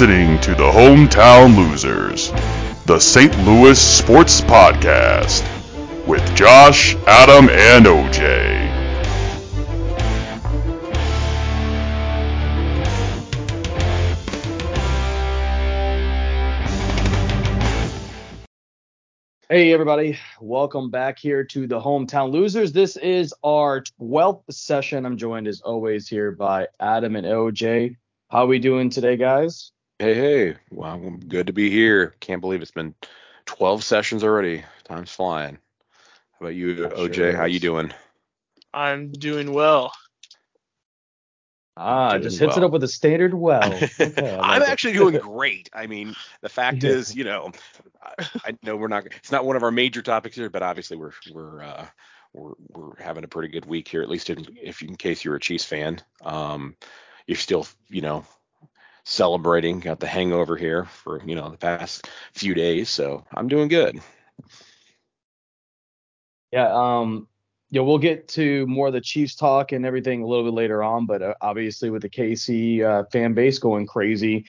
listening to the Hometown Losers, the St. Louis Sports Podcast, with Josh, Adam, and OJ. Hey, everybody. Welcome back here to the Hometown Losers. This is our 12th session. I'm joined as always here by Adam and OJ. How are we doing today, guys? Hey, hey. Well, good to be here. Can't believe it's been 12 sessions already. Time's flying. How about you, OJ? Sure How you doing? I'm doing well. Ah, Doing just hits it up with a standard well. Okay, I I'm it. actually doing great. I mean, the fact Yeah. is, you know, I, I know we're not. It's not one of our major topics here, but obviously we're we're uh, we're we're having a pretty good week here. At least in, if in case you're a Chiefs fan, um, you're still, you know, celebrating. Got the hangover here for you know the past few days, so I'm doing good. Yeah, um, yeah, we'll get to more of the Chiefs talk and everything a little bit later on, but uh, obviously with the KC uh, fan base going crazy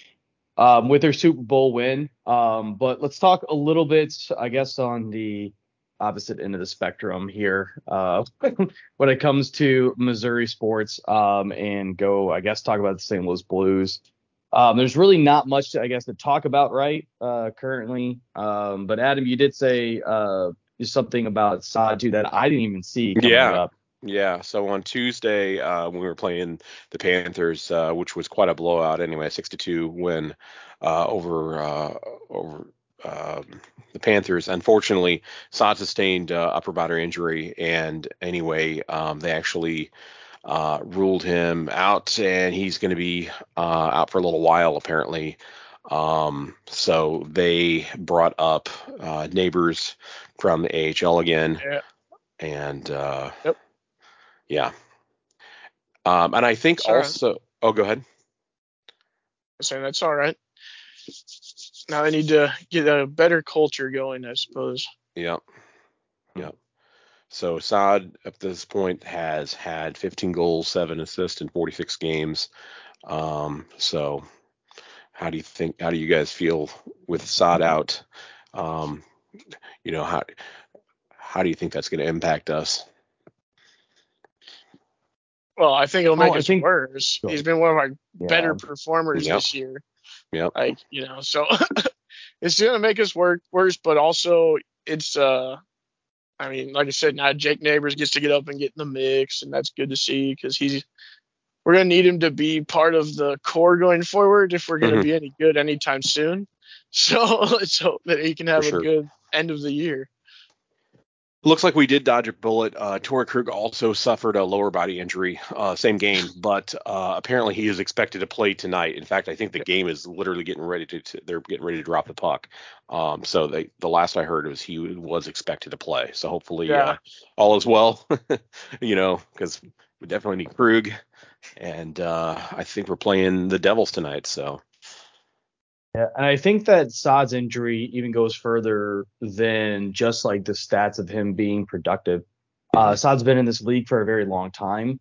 um, with their Super Bowl win. Um, but let's talk a little bit, I guess, on the opposite end of the spectrum here uh, when it comes to Missouri sports um, and go, I guess, talk about the St. Louis Blues. Um, there's really not much, I guess, to talk about right uh, currently. Um, but Adam, you did say uh, something about Sadu that I didn't even see Yeah. up. Yeah, so on Tuesday, uh, when we were playing the Panthers, uh, which was quite a blowout anyway, 62 win uh, over uh, over um, the Panthers. Unfortunately, Saad sustained uh, upper body injury, and anyway, um, they actually uh, ruled him out, and he's going to be uh, out for a little while apparently. Um, so they brought up uh, neighbors from the AHL again, Yeah. and uh, Yep. yeah. Um, and I think Sure. also, oh, go ahead. So that's all right. Now they need to get a better culture going, I suppose. Yep. Yep. So Saad at this point has had 15 goals, seven assists in 46 games. Um, so how do you think? How do you guys feel with Saad out? Um, you know how how do you think that's going to impact us? Well, I think it'll make Oh, us think- worse. Go. He's been one of our Yeah. better performers Yep. this year. Yep. Like, you know, so it's gonna make us work worse, but also it's uh I mean, like I said, now Jake Neighbors gets to get up and get in the mix, and that's good to see because he's we're gonna need him to be part of the core going forward if we're gonna Mhm. be any good anytime soon. So let's hope that he can have sure. a good end of the year. Looks like we did dodge a bullet. Uh, Torrey Krug also suffered a lower body injury, uh, same game, but uh, apparently he is expected to play tonight. In fact, I think the game is literally getting ready to, to they're getting ready to drop the puck. Um, so they, the last I heard was he was expected to play. So hopefully Yeah. uh, all is well, you know, because we definitely need Krug, and uh, I think we're playing the Devils tonight. So Yeah, and I think that Saad's injury even goes further than just like the stats of him being productive. Uh, Saad's been in this league for a very long time,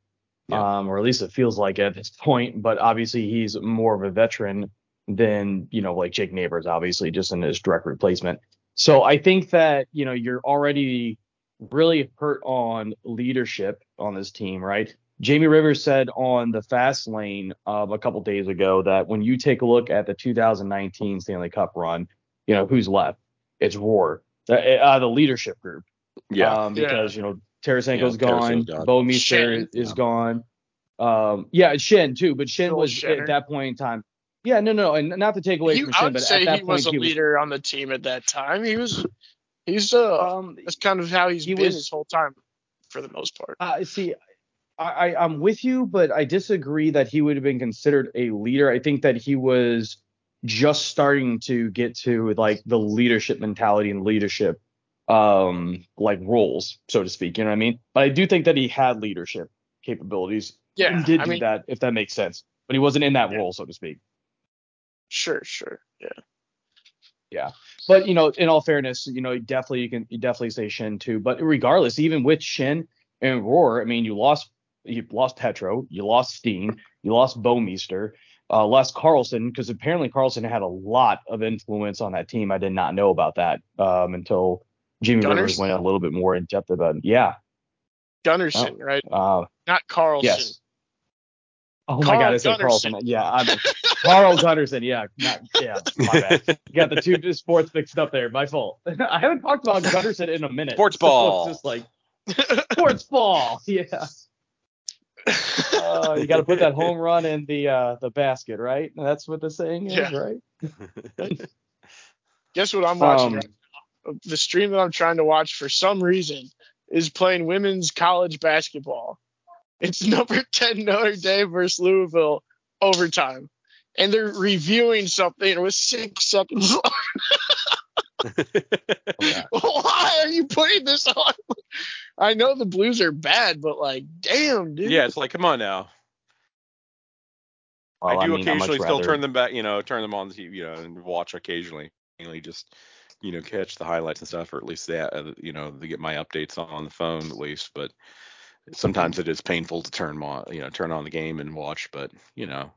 Yeah. um, or at least it feels like at this point. But obviously, he's more of a veteran than you know, like Jake Neighbors, obviously, just in his direct replacement. So I think that you know you're already really hurt on leadership on this team, right? Jamie Rivers said on the fast lane um, a couple days ago that when you take a look at the 2019 Stanley Cup run, you know who's left? It's Roar, the, uh, the leadership group. yeah, um, because you know Tarasenko's Yeah, gone, Tarasenko's gone. Bo Meester Schenn. is Yeah. gone. Um, yeah, Schenn too, but Schenn Joel was Shenner. at that point in time. Yeah, no, no, and not to take away He, from I Schenn, would but say at that he point was a he was. leader on the team at that time. He was, he's uh, Um, that's kind of how he's he been was- his whole time, for the most part. Uh, see, I, I, I'm with you, but I disagree that he would have been considered a leader. I think that he was just starting to get to like the leadership mentality and leadership um like roles, so to speak. You know what I mean? But I do think that he had leadership capabilities Yeah, and did I do mean, that, if that makes sense. But he wasn't in that Yeah. role, so to speak. sure, sure, yeah. yeah. But you know, in all fairness, you know, definitely you can you definitely say Schenn too. But regardless, even with Schenn and Roar, I mean, you lost you lost Petro, you lost Steen, you lost Bouwmeester. uh, Les Carlson, because apparently Carlson had a lot of influence on that team. I did not know about that um, until Jimmy? Rivers went a little bit more in depth about it. Yeah. Gunnarsson, right? Uh, Not Carlson. yes. Oh my God, I said Carlson. Yeah, I'm Carl Gunnarsson. Yeah, not yeah. My bad. You got the two sports mixed up there. My fault. I haven't talked about Gunnarsson in a minute. Sports So ball. It's just like sports ball. Yeah. Uh, you got to put that home run in the uh, the basket, right? That's what the saying is, Yeah. right? Guess what I'm watching Um, right now? The stream that I'm trying to watch for some reason is playing women's college basketball. It's number 10 Notre Dame versus Louisville overtime. And they're reviewing something with six seconds left. Yeah. Why are you putting this on? I know the Blues are bad, but like, damn, dude. yeah, it's like, come on now. Well, I do I'd much occasionally still rather- turn them back, you know, turn them on, the TV, you know, and watch occasionally. Mainly just, you know, catch the highlights and stuff, or at least that, uh, you know, to get my updates on the phone at least. But sometimes it is painful to turn on, you know, turn on the game and watch. But you know,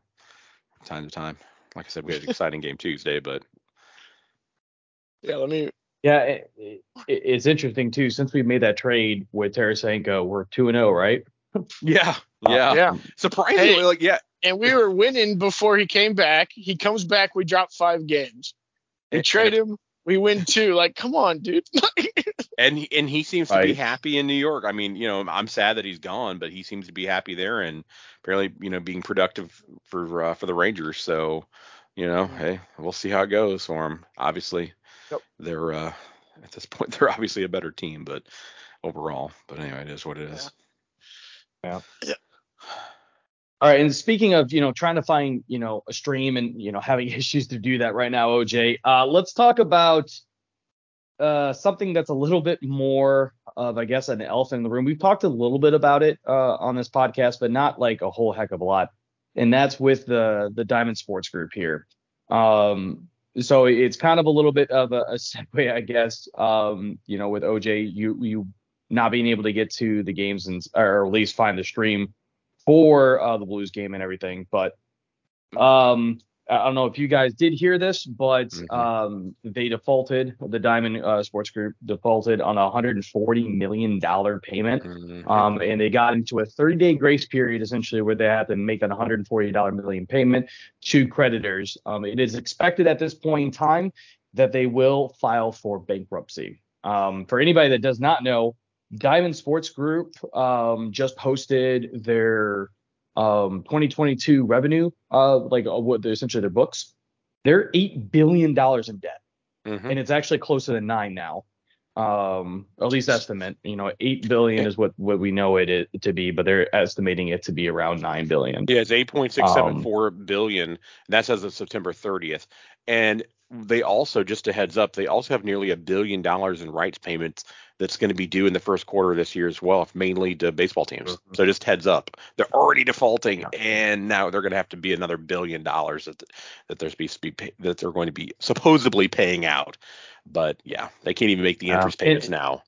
time to time. Like I said, we had an exciting game Tuesday, but Yeah, let me. Yeah, it, it, it's interesting too. Since we made that trade with Tarasenko, we're two and zero, right? yeah, yeah, Yeah. surprisingly, Hey. like yeah, And we were winning before he came back. He comes back, we drop five games. We And- trade him, we win two. Like, come on, dude. and he, and he seems to be happy in New York. I mean, you know, I'm sad that he's gone, but he seems to be happy there and apparently, you know, being productive for uh, for the Rangers. So, you know, hey, we'll see how it goes for him. Obviously, Yep. they're uh, at this point they're obviously a better team, but overall, but anyway, it is what it is. Yeah. yeah. All right, and speaking of, you know, trying to find, you know, a stream and, you know, having issues to do that right now, OJ, uh, let's talk about uh, something that's a little bit more of, I guess, an elephant in the room. We've talked a little bit about it uh, on this podcast, but not like a whole heck of a lot. And that's with the the Diamond Sports Group here. Um, so it's kind of a little bit of a, a segue, I guess. Um, you know, with OJ, you you not being able to get to the games and or at least find the stream for uh, the Blues game and everything. But um, I don't know if you guys did hear this, but Mhm. um, they defaulted. The Diamond uh, Sports Group defaulted on a 140 million dollar payment. Mhm. Um, and they got into a 30 day grace period essentially where they had to make an $140 million payment to creditors. Um, it is expected at this point in time that they will file for bankruptcy. Um, for anybody that does not know, Diamond Sports Group um, just posted their um, 2022 revenue, uh, like uh, what they're essentially their books. They're eight billion dollars in debt Mhm. and it's actually closer to nine now. Um, at least estimate. You know, eight billion is what what we know it is, to be, but they're estimating it to be around nine billion. Yeah, it's eight point six seven Um, four billion. and That's as of September 30th. And they also, just a heads up, they also have nearly a billion dollars in rights payments that's going to be due in the first quarter of this year as well, mainly to baseball teams. Mhm. So just heads up, they're already defaulting, and now they're going to have to be another billion dollars that that they're be that they're going to be supposedly paying out. But yeah, they can't even make the interest And- payments now.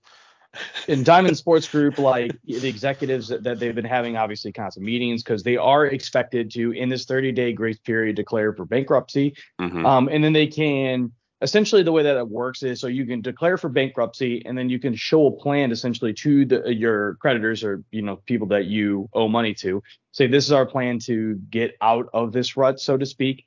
in Diamond Sports Group, like the executives that, that they've been having obviously constant meetings because they are expected to, in this 30 day grace period, declare for bankruptcy. Mhm. Um, and then they can essentially the way that it works is so you can declare for bankruptcy and then you can show a plan essentially to the, your creditors or you know people that you owe money to. Say this is our plan to get out of this rut, so to speak.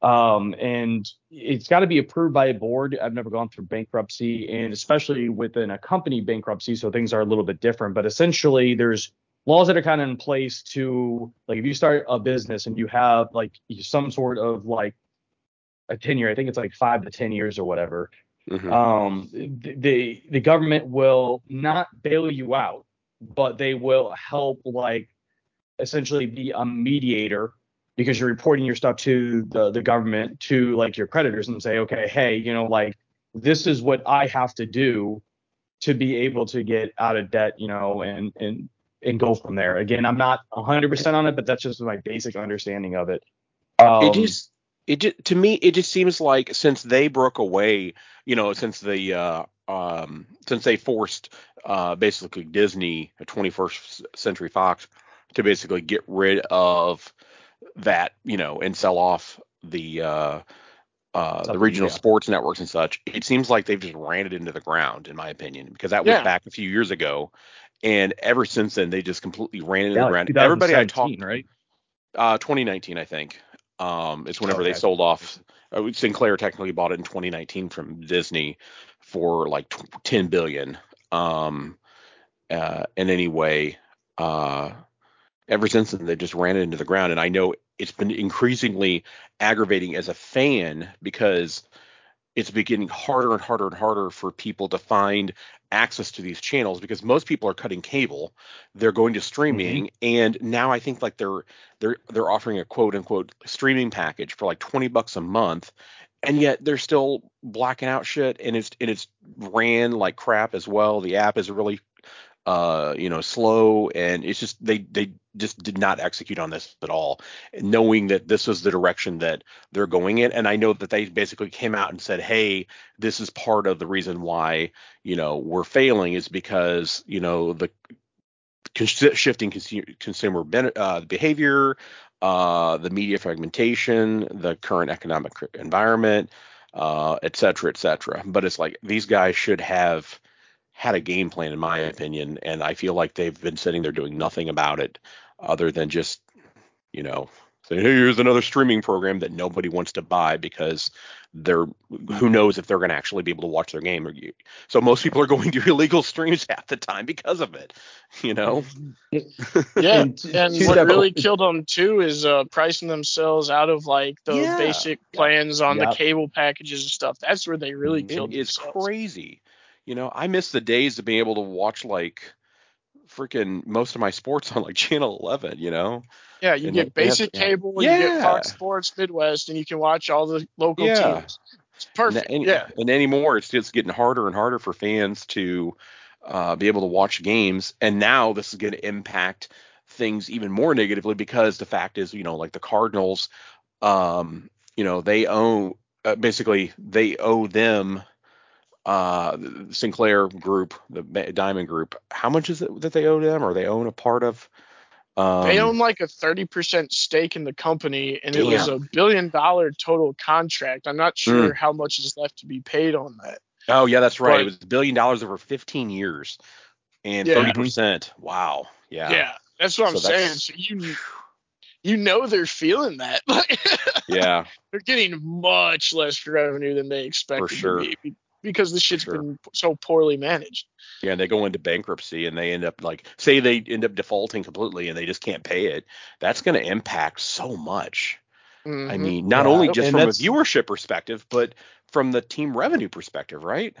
Um, and it's got to be approved by a board. I've never gone through bankruptcy, and especially within a company bankruptcy, so things are a little bit different. But essentially, there's laws that are kind of in place to like if you start a business and you have like some sort of like a tenure, I think it's like five to ten years or whatever. Mhm. Um, the the government will not bail you out, but they will help like essentially be a mediator because you're reporting your stuff to the, the government to like your creditors and say, okay, hey, you know, like this is what I have to do to be able to get out of debt, you know, and and and go from there. Again, I'm not 100% on it, but that's just my basic understanding of it. Um, it just it just to me it just seems like since they broke away you know since the uh um since they forced uh basically disney 21st century fox to basically get rid of that you know and sell off the uh, uh, the regional yeah. sports networks and such. It seems like they've just ran it into the ground, in my opinion, because that was Yeah. back a few years ago, and ever since then they just completely ran it into Yeah, the ground. Everybody I talked 2017, right? uh, 2019, I think. Um, it's whenever they sold off. Uh, Sinclair technically bought it in 2019 from Disney for like tw 10 billion. Um, uh, and anyway, uh, ever since then they just ran it into the ground. And I know it's been increasingly aggravating as a fan because it's been getting harder and harder and harder for people to find access to these channels because most people are cutting cable they're going to streaming and now i think like they're they're they're offering a quote unquote streaming package for like 20 bucks a month and yet they're still blacking out shit and it's and it's ran like crap as well. The app is really uh you know slow and it's just they they just did not execute on this at all knowing that this was the direction that they're going in. And i know that they basically came out and said hey this is part of the reason why you know we're failing is because you know the shifting consu- consumer uh, behavior uh, the media fragmentation the current economic environment uh, et cetera et cetera. But it's like these guys should have had a game plan in my opinion and i feel like they've been sitting there doing nothing about it other than just you know saying hey here's another streaming program that nobody wants to buy because they're who knows if they're going to actually be able to watch their game or you so most people are going to illegal streams half the time because of it you know Yeah, And and, what that really killed them too is uh, pricing themselves out of like the Yeah. basic plans on Yep. the cable packages and stuff. That's where they really killed it is themselves. crazy you know i miss the days of being able to watch like freaking most of my sports on like channel 11 you know Yeah, you And get they have- basic yeah. cable, you get Fox Sports Midwest, and you can watch all the local Yeah. teams. It's perfect. And, yeah, and anymore, it's just getting harder and harder for fans to uh, be able to watch games. And now this is going to impact things even more negatively because the fact is, you know, like the Cardinals, um, you know, they own uh, basically they owe them uh Sinclair group, the Diamond group. How much is it that they owe them or they own a part of? Um, they own like a thirty percent stake in the company, and it was a billion dollar total contract. I'm not sure Mm. how much is left to be paid on that. Oh yeah, that's right. But- it was a billion dollars over 15 years, and Yeah. 30 percent. Wow. Yeah, Yeah. that's what I'm So saying. So you you know they're feeling that. Yeah. they're getting much less revenue than they expected For sure. to be because this shit's sure. been so poorly managed. Yeah, and they go into bankruptcy and they end up like say they end up defaulting completely and they just can't pay it. That's going to impact so much. I Mhm. mean, not Yeah, only just from a viewership perspective, but from the team revenue perspective, right?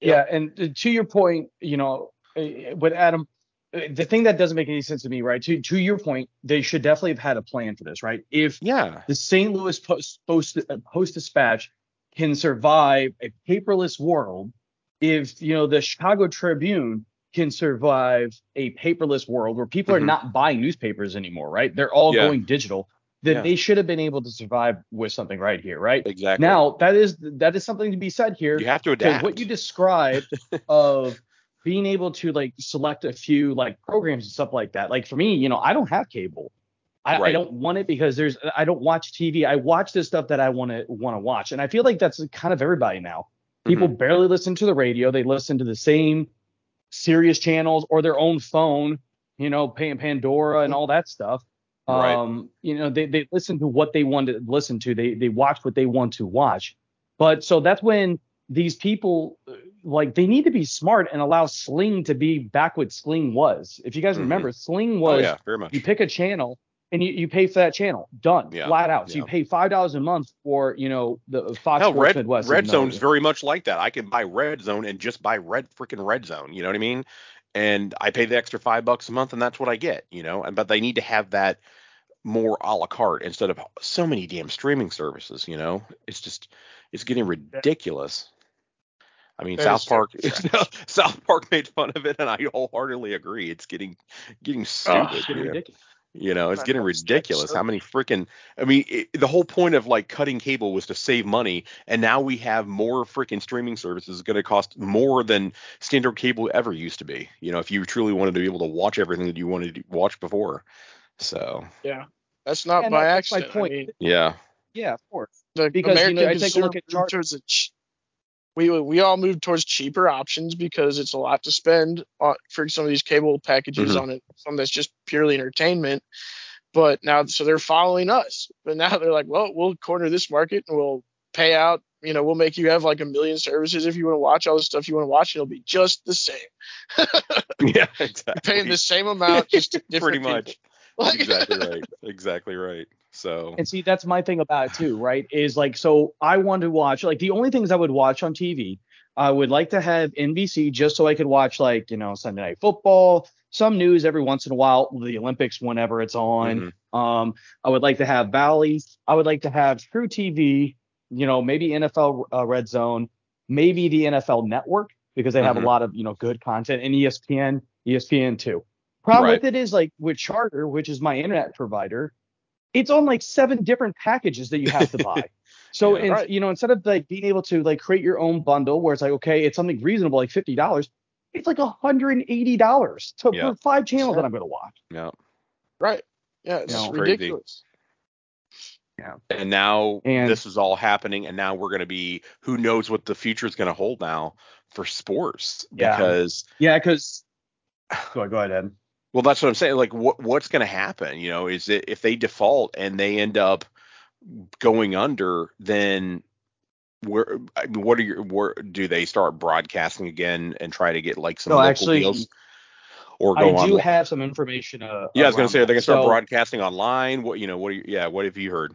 Yeah, and uh, to your point, you know, uh, with Adam, uh, the thing that doesn't make any sense to me, right? To to your point, they should definitely have had a plan for this, right? If Yeah. the St. Louis Post Post, uh, Post Dispatch can survive a paperless world, if you know the Chicago Tribune can survive a paperless world where people Mhm. are not buying newspapers anymore, right? They're all Yeah. going digital. Then Yeah. they should have been able to survive with something right here, right? Exactly. Now that is that is something to be said here. you have to adapt. what you described of being able to like select a few like programs and stuff like that. Like for me, you know, I don't have cable. I, I don't want it because there's I don't watch TV. I watch the stuff that I want to want to watch, and I feel like that's kind of everybody now. People Mm-hmm. barely listen to the radio. They listen to the same Sirius channels or their own phone. You know, paying Pandora and all that stuff. Right. Um, you know, they they listen to what they want to listen to. They they watch what they want to watch. But so that's when these people uh, like they need to be smart and allow Sling to be back what Sling was. If you guys Mhm. remember, Sling oh was yeah, very much. you pick a channel and you, you pay for that channel. Done. Yeah, Flat out. So you pay five dollars a month for, you know, the Fox Hell, Sports Red Midwest. Red even Zone's very much like that. I can buy Red Zone and just buy Red freaking Red Zone. You know what I mean? And I pay the extra five bucks a month, and that's what I get. You know, and but they need to have that more a la carte instead of so many damn streaming services. You know, it's just it's getting ridiculous. I mean, That South is Park. South Park made fun of it, and I wholeheartedly agree. It's getting getting stupid. It's getting you know? ridiculous. You know, it's getting that's- that's ridiculous. How many freaking? I mean, it, the whole point of like cutting cable was to save money, and now we have more freaking streaming services going to cost more than standard cable ever used to be. You know, if you truly wanted to be able to watch everything that you wanted to watch before. So Yeah. That's not And by that's my accident. point. I mean, Yeah. Yeah, of course. the Because, you know, I take a consumer look at moved chart- towards a ch- we we all moved towards cheaper options because it's a lot to spend on, for some of these cable packages Mhm. on it, something that's just purely entertainment. But now, so they're following us. But now they're like, well, we'll corner this market and we'll pay out. You know, we'll make you have like a million services if you want to watch all the stuff you want to watch. It'll be just the same. Yeah, exactly. Paying the same amount, just to different Pretty much. Like- exactly right. Exactly right. So And see, that's my thing about it too, right? Is like, so I want to watch, like, the only things I would watch on TV, I would like to have NBC just so I could watch, like, you know, Sunday Night Football, some news every once in a while, the Olympics whenever it's on. Um, I would like to have Bally. I would like to have truTV, you know, maybe NFL uh, Red Zone, maybe the NFL Network because they have Mhm. a lot of, you know, good content, and ESPN, ESPN2. Problem Right. with it is like with Charter, which is my internet provider, it's on like seven different packages that you have to buy. So, Yeah. Right. you know, instead of like being able to like create your own bundle where it's like, okay, it's something reasonable, like fifty dollars, it's like hundred and eighty dollars to Yeah. for five channels that I'm gonna watch. yeah. Right. Yeah, it's No. Crazy. ridiculous. And now And- this is all happening, and now we're going to be who knows what the future is going to hold now for sports Yeah. because Yeah, because go, go ahead, Ed. Well that's what I'm saying like what what's going to happen you know is it if they default and they end up going under then where I mean, what are your where do they start broadcasting again and try to get like some No, local actually, deals or go I on do have some information. Uh, yeah I was going to say are they that. going to start So- broadcasting online what you know what are you, yeah what have you heard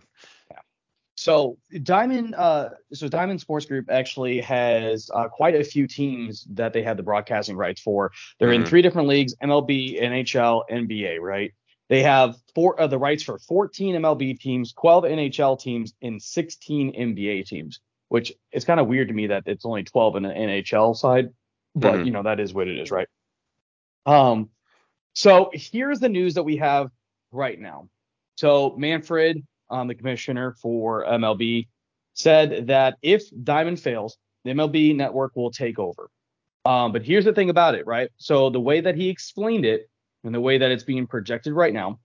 So Diamond, uh, so Diamond Sports Group actually has uh, quite a few teams that they have the broadcasting rights for. They're in Mhm. three different leagues: MLB, NHL, NBA. Right? They have four uh, the rights for 14 MLB teams, 12 NHL teams, and 16 NBA teams. Which is kind of weird to me that it's only 12 in the NHL side, but Mhm. you know that is what it is, right? Um, so here's the news that we have right now. So Manfred, um, the commissioner for MLB, said that if Diamond fails, the MLB network will take over. Um, but here's the thing about it, right? So the way that he explained it and the way that it's being projected right now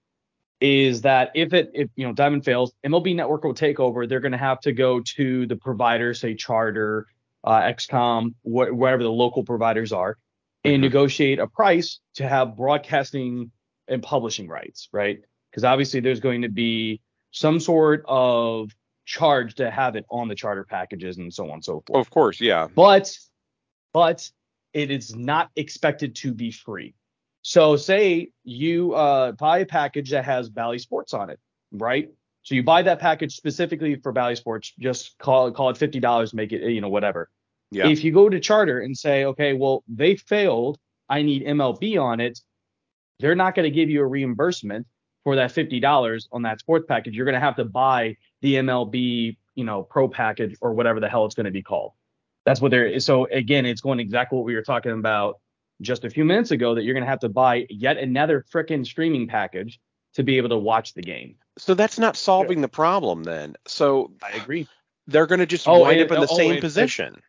is that if it if you know Diamond fails, MLB network will take over. They're going to have to go to the provider, say Charter, uh, XCOM, wh- wherever the local providers are, and Mhm. negotiate a price to have broadcasting and publishing rights, right? Because obviously there's going to be some sort of charge to have it on the charter packages and so on and so forth. of course yeah But but it is not expected to be free. So say you uh, buy a package that has Bally Sports on it, right? So you buy that package specifically for Bally Sports, just call it call it fifty dollars, make it you know whatever. yeah If you go to Charter and say, okay, well they failed, I need MLB on it, they're not going to give you a reimbursement for that fifty dollars on that sports package. You're going to have to buy the MLB, you know, Pro package or whatever the hell it's going to be called. That's what they're. So again, it's going exactly what we were talking about just a few minutes ago. That you're going to have to buy yet another frickin' streaming package to be able to watch the game. so that's not solving the problem then so I agree. they're going to just Oh, wind and- up in the oh, same and- position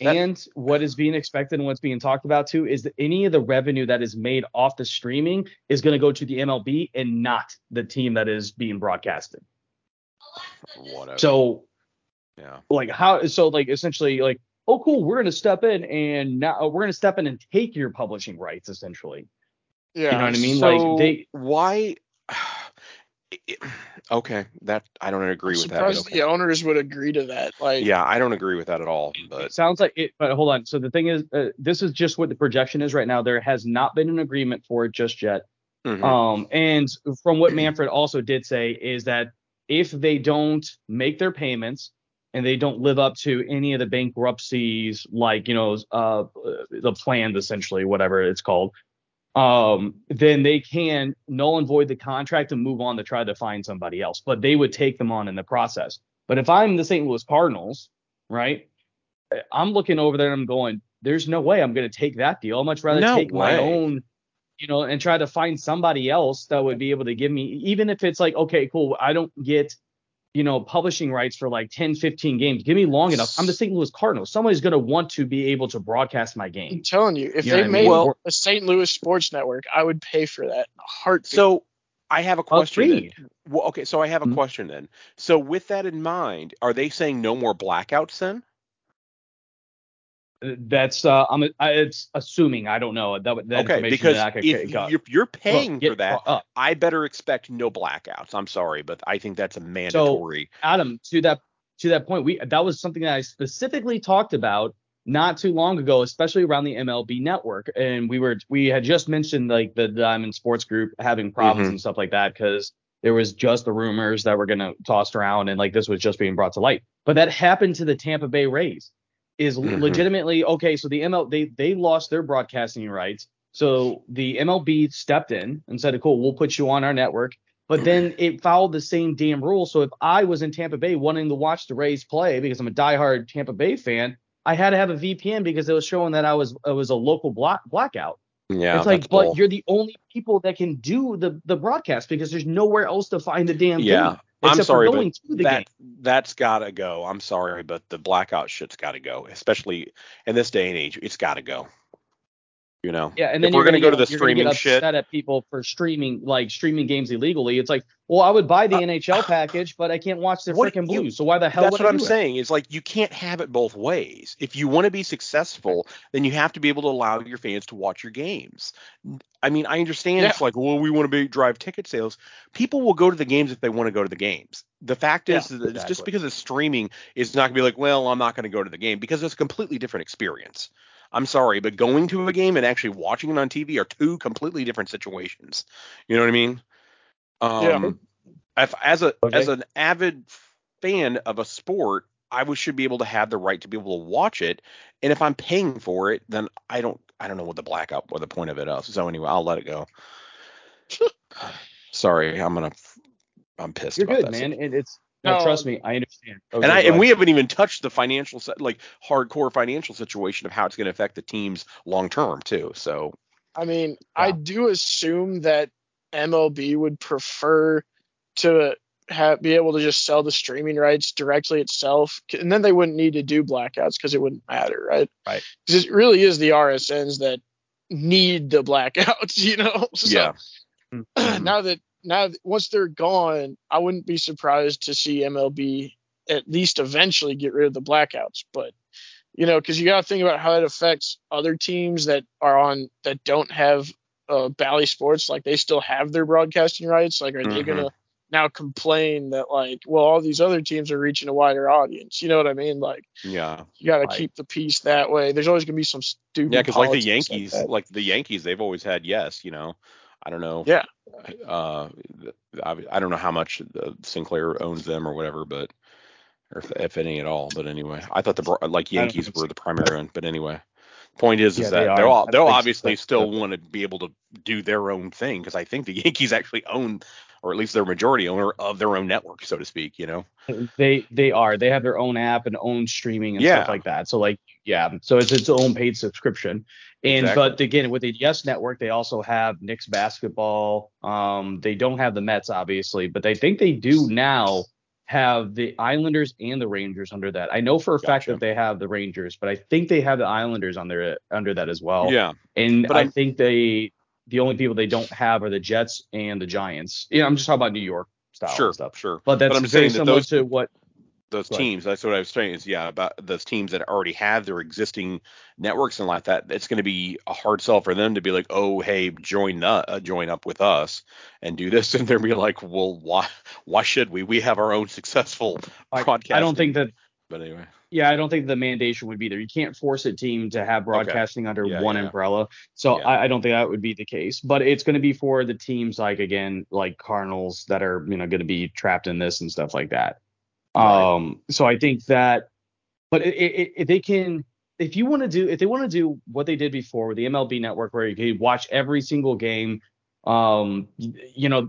That- and what is being expected and what's being talked about too is that any of the revenue that is made off the streaming is going to go to the MLB and not the team that is being broadcasted. whatever So yeah like how so like essentially like oh cool we're going to step in and now uh, we're going to step in and take your publishing rights essentially. Yeah. You know what I mean? so like they why okay that i don't agree I'm with that surprised okay. the owners would agree to that. Like, yeah i don't agree with that at all but it sounds like it but hold on. So the thing is uh, this is just what the projection is right now. There has not been an agreement for it just yet. mhm. Um, and from what Manfred also did say is that if they don't make their payments and they don't live up to any of the bankruptcies, like you know, uh, the plans essentially, whatever it's called, um, then they can null and void the contract and move on to try to find somebody else. But they would take them on in the process. But if I'm the St. Louis Cardinals, right, I'm looking over there and I'm going, there's no way I'm going to take that deal. I'd much rather No take my own you know, and try to find somebody else that would be able to give me, even if it's like, okay, cool, I don't get, you know, publishing rights for like 10, 15 games. Give me long enough. I'm the St. Louis Cardinals. Somebody's going to want to be able to broadcast my game. I'm telling you, if You they what made? Well- a St. Louis sports network, I would pay for that heart. so I have a question. Well, okay, so I have a Mhm. question then. So with that in mind, are they saying no more blackouts then? That's uh, I'm I, it's assuming I don't know that that okay, information because that I could if you're, you're paying Look, for that, up. I better expect no blackouts. I'm sorry, but I think that's a mandatory. So, Adam, to that to that point, we that was something that I specifically talked about not too long ago, especially around the MLB network. And we were we had just mentioned like the Diamond Sports Group having problems Mhm. and stuff like that because there was just the rumors that were gonna tossed around and like this was just being brought to light. But that happened to the Tampa Bay Rays. Is Mhm. legitimately okay. So the ML they they lost their broadcasting rights. So the MLB stepped in and said, "Cool, we'll put you on our network." But then it followed the same damn rule. So if I was in Tampa Bay wanting to watch the Rays play because I'm a diehard Tampa Bay fan, I had to have a VPN because it was showing that I was it was a local block blackout. Yeah, it's like, but bull. you're the only people that can do the the broadcast because there's nowhere else to find the damn Yeah, game. I'm sorry, for but to the that game. that's gotta go. I'm sorry, but the blackout shit's gotta go, especially in this day and age. It's gotta go. You know, Yeah, and if then we're you're gonna, go get, to the streaming get shit, upset at people for streaming like streaming games illegally. It's like, well, I would buy the NHL package, but I can't watch the Uh, freaking Blues. So why the hell that's would what I I'm it? saying. Is like you can't have it both ways. If you want to be successful, then you have to be able to allow your fans to watch your games. I mean, I understand it's like, well, we want to be drive ticket sales. People will go to the games if they want to go to the games. The fact is Yeah, that it's just because it's streaming is not going to be like, well, I'm not going to go to the game because it's a completely different experience. I'm sorry, but going to a game and actually watching it on TV are two completely different situations. You know what I mean? Um, if, as a Okay. as an avid fan of a sport, I should be able to have the right to be able to watch it. And if I'm paying for it, then I don't I don't know what the blackout or the point of it is. So anyway, I'll let it go. Sorry, I'm gonna I'm pissed You're about good, man. And it's no, No. trust me, I understand. And I and we haven't even touched the financial like hardcore financial situation of how it's going to affect the teams long term too. So I mean, I do assume that MLB would prefer to have be able to just sell the streaming rights directly itself, and then they wouldn't need to do blackouts because it wouldn't matter, right? Right. Because it really is the RSNs that need the blackouts, you know. So yeah, now that now once they're gone, I wouldn't be surprised to see MLB at least eventually get rid of the blackouts. But you know, because you got to think about how it affects other teams that are on that don't have uh, Bally Sports. Like they still have their broadcasting rights. Like, are they Mhm. gonna now complain that like, well, all these other teams are reaching a wider audience? You know what I mean? Like, yeah, you got to keep the peace that way. There's always gonna be some stupid. yeah. Because like the Yankees, that. like the Yankees, they've always had yes. You know, I don't know. Yeah. Uh, I, I don't know how much uh, Sinclair owns them or whatever, but or if, if any at all. But anyway, I thought the like Yankees were the primary one. But anyway, point is Yeah, is they that are. they'll I don't they'll obviously that's still want to be able to do their own thing because I think the Yankees actually own or at least they're majority owner of their own network, so to speak. You know. They they are. They have their own app and own streaming and Yeah. stuff like that. So like yeah, so it's its own paid subscription. And Exactly. but again, with the Yes Network, they also have Knicks basketball. Um, they don't have the Mets obviously, but they think they do now have the Islanders and the Rangers under that. I know for a fact that they have the Rangers, but I think they have the Islanders under under that as well. yeah. And But I I'm- think they the only people they don't have are the Jets and the Giants. Yeah, I'm just talking about New York style Sure. stuff. Sure. But that's I'm very saying that those- to what those Go ahead. teams that's what i was saying is yeah about those teams that already have their existing networks and like that it's going to be a hard sell for them to be like oh hey join uh, uh, join up with us and do this and they're be like well why why should we we have our own successful I, broadcast I don't think that but anyway yeah, I don't think the mandation would be there. You can't force a team to have broadcasting under Yeah, one yeah. umbrella. So Yeah. I, I don't think that would be the case. But it's going to be for the teams like again, like Cardinals that are, you know, going to be trapped in this and stuff like that. Right. Um, so I think that, but it, it, if they can, if you want to do, if they want to do what they did before with the MLB network, where you can watch every single game, um, you know,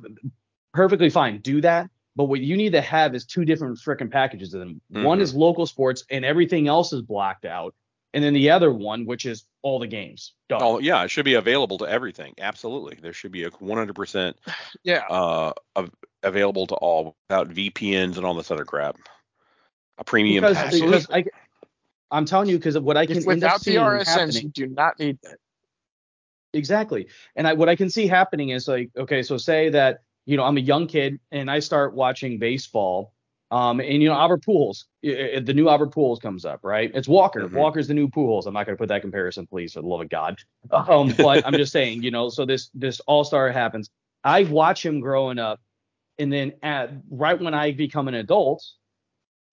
perfectly fine, do that. But what you need to have is two different freaking packages of them. One Mhm. is local sports and everything else is blocked out. And then the other one, which is all the games. Done. oh yeah it should be available to everything absolutely there should be a 100% Yeah. uh av- available to all without vpns and all this other crap a premium because, package because I, I'm telling you, because of what I can If end up without the seeing RSNs, happening. you do not need that. Exactly. And I, what I can see happening is like, okay, so say that, you know, I'm a young kid and I start watching baseball. Um, and you know, Albert Pujols, the new Albert Pujols comes up, right? It's Walker. Mm-hmm. Walker's the new Pujols. I'm not going to put that comparison, please, for the love of God. Um, but I'm just saying, you know, so this this All Star happens. I watch him growing up, and then at right when I become an adult,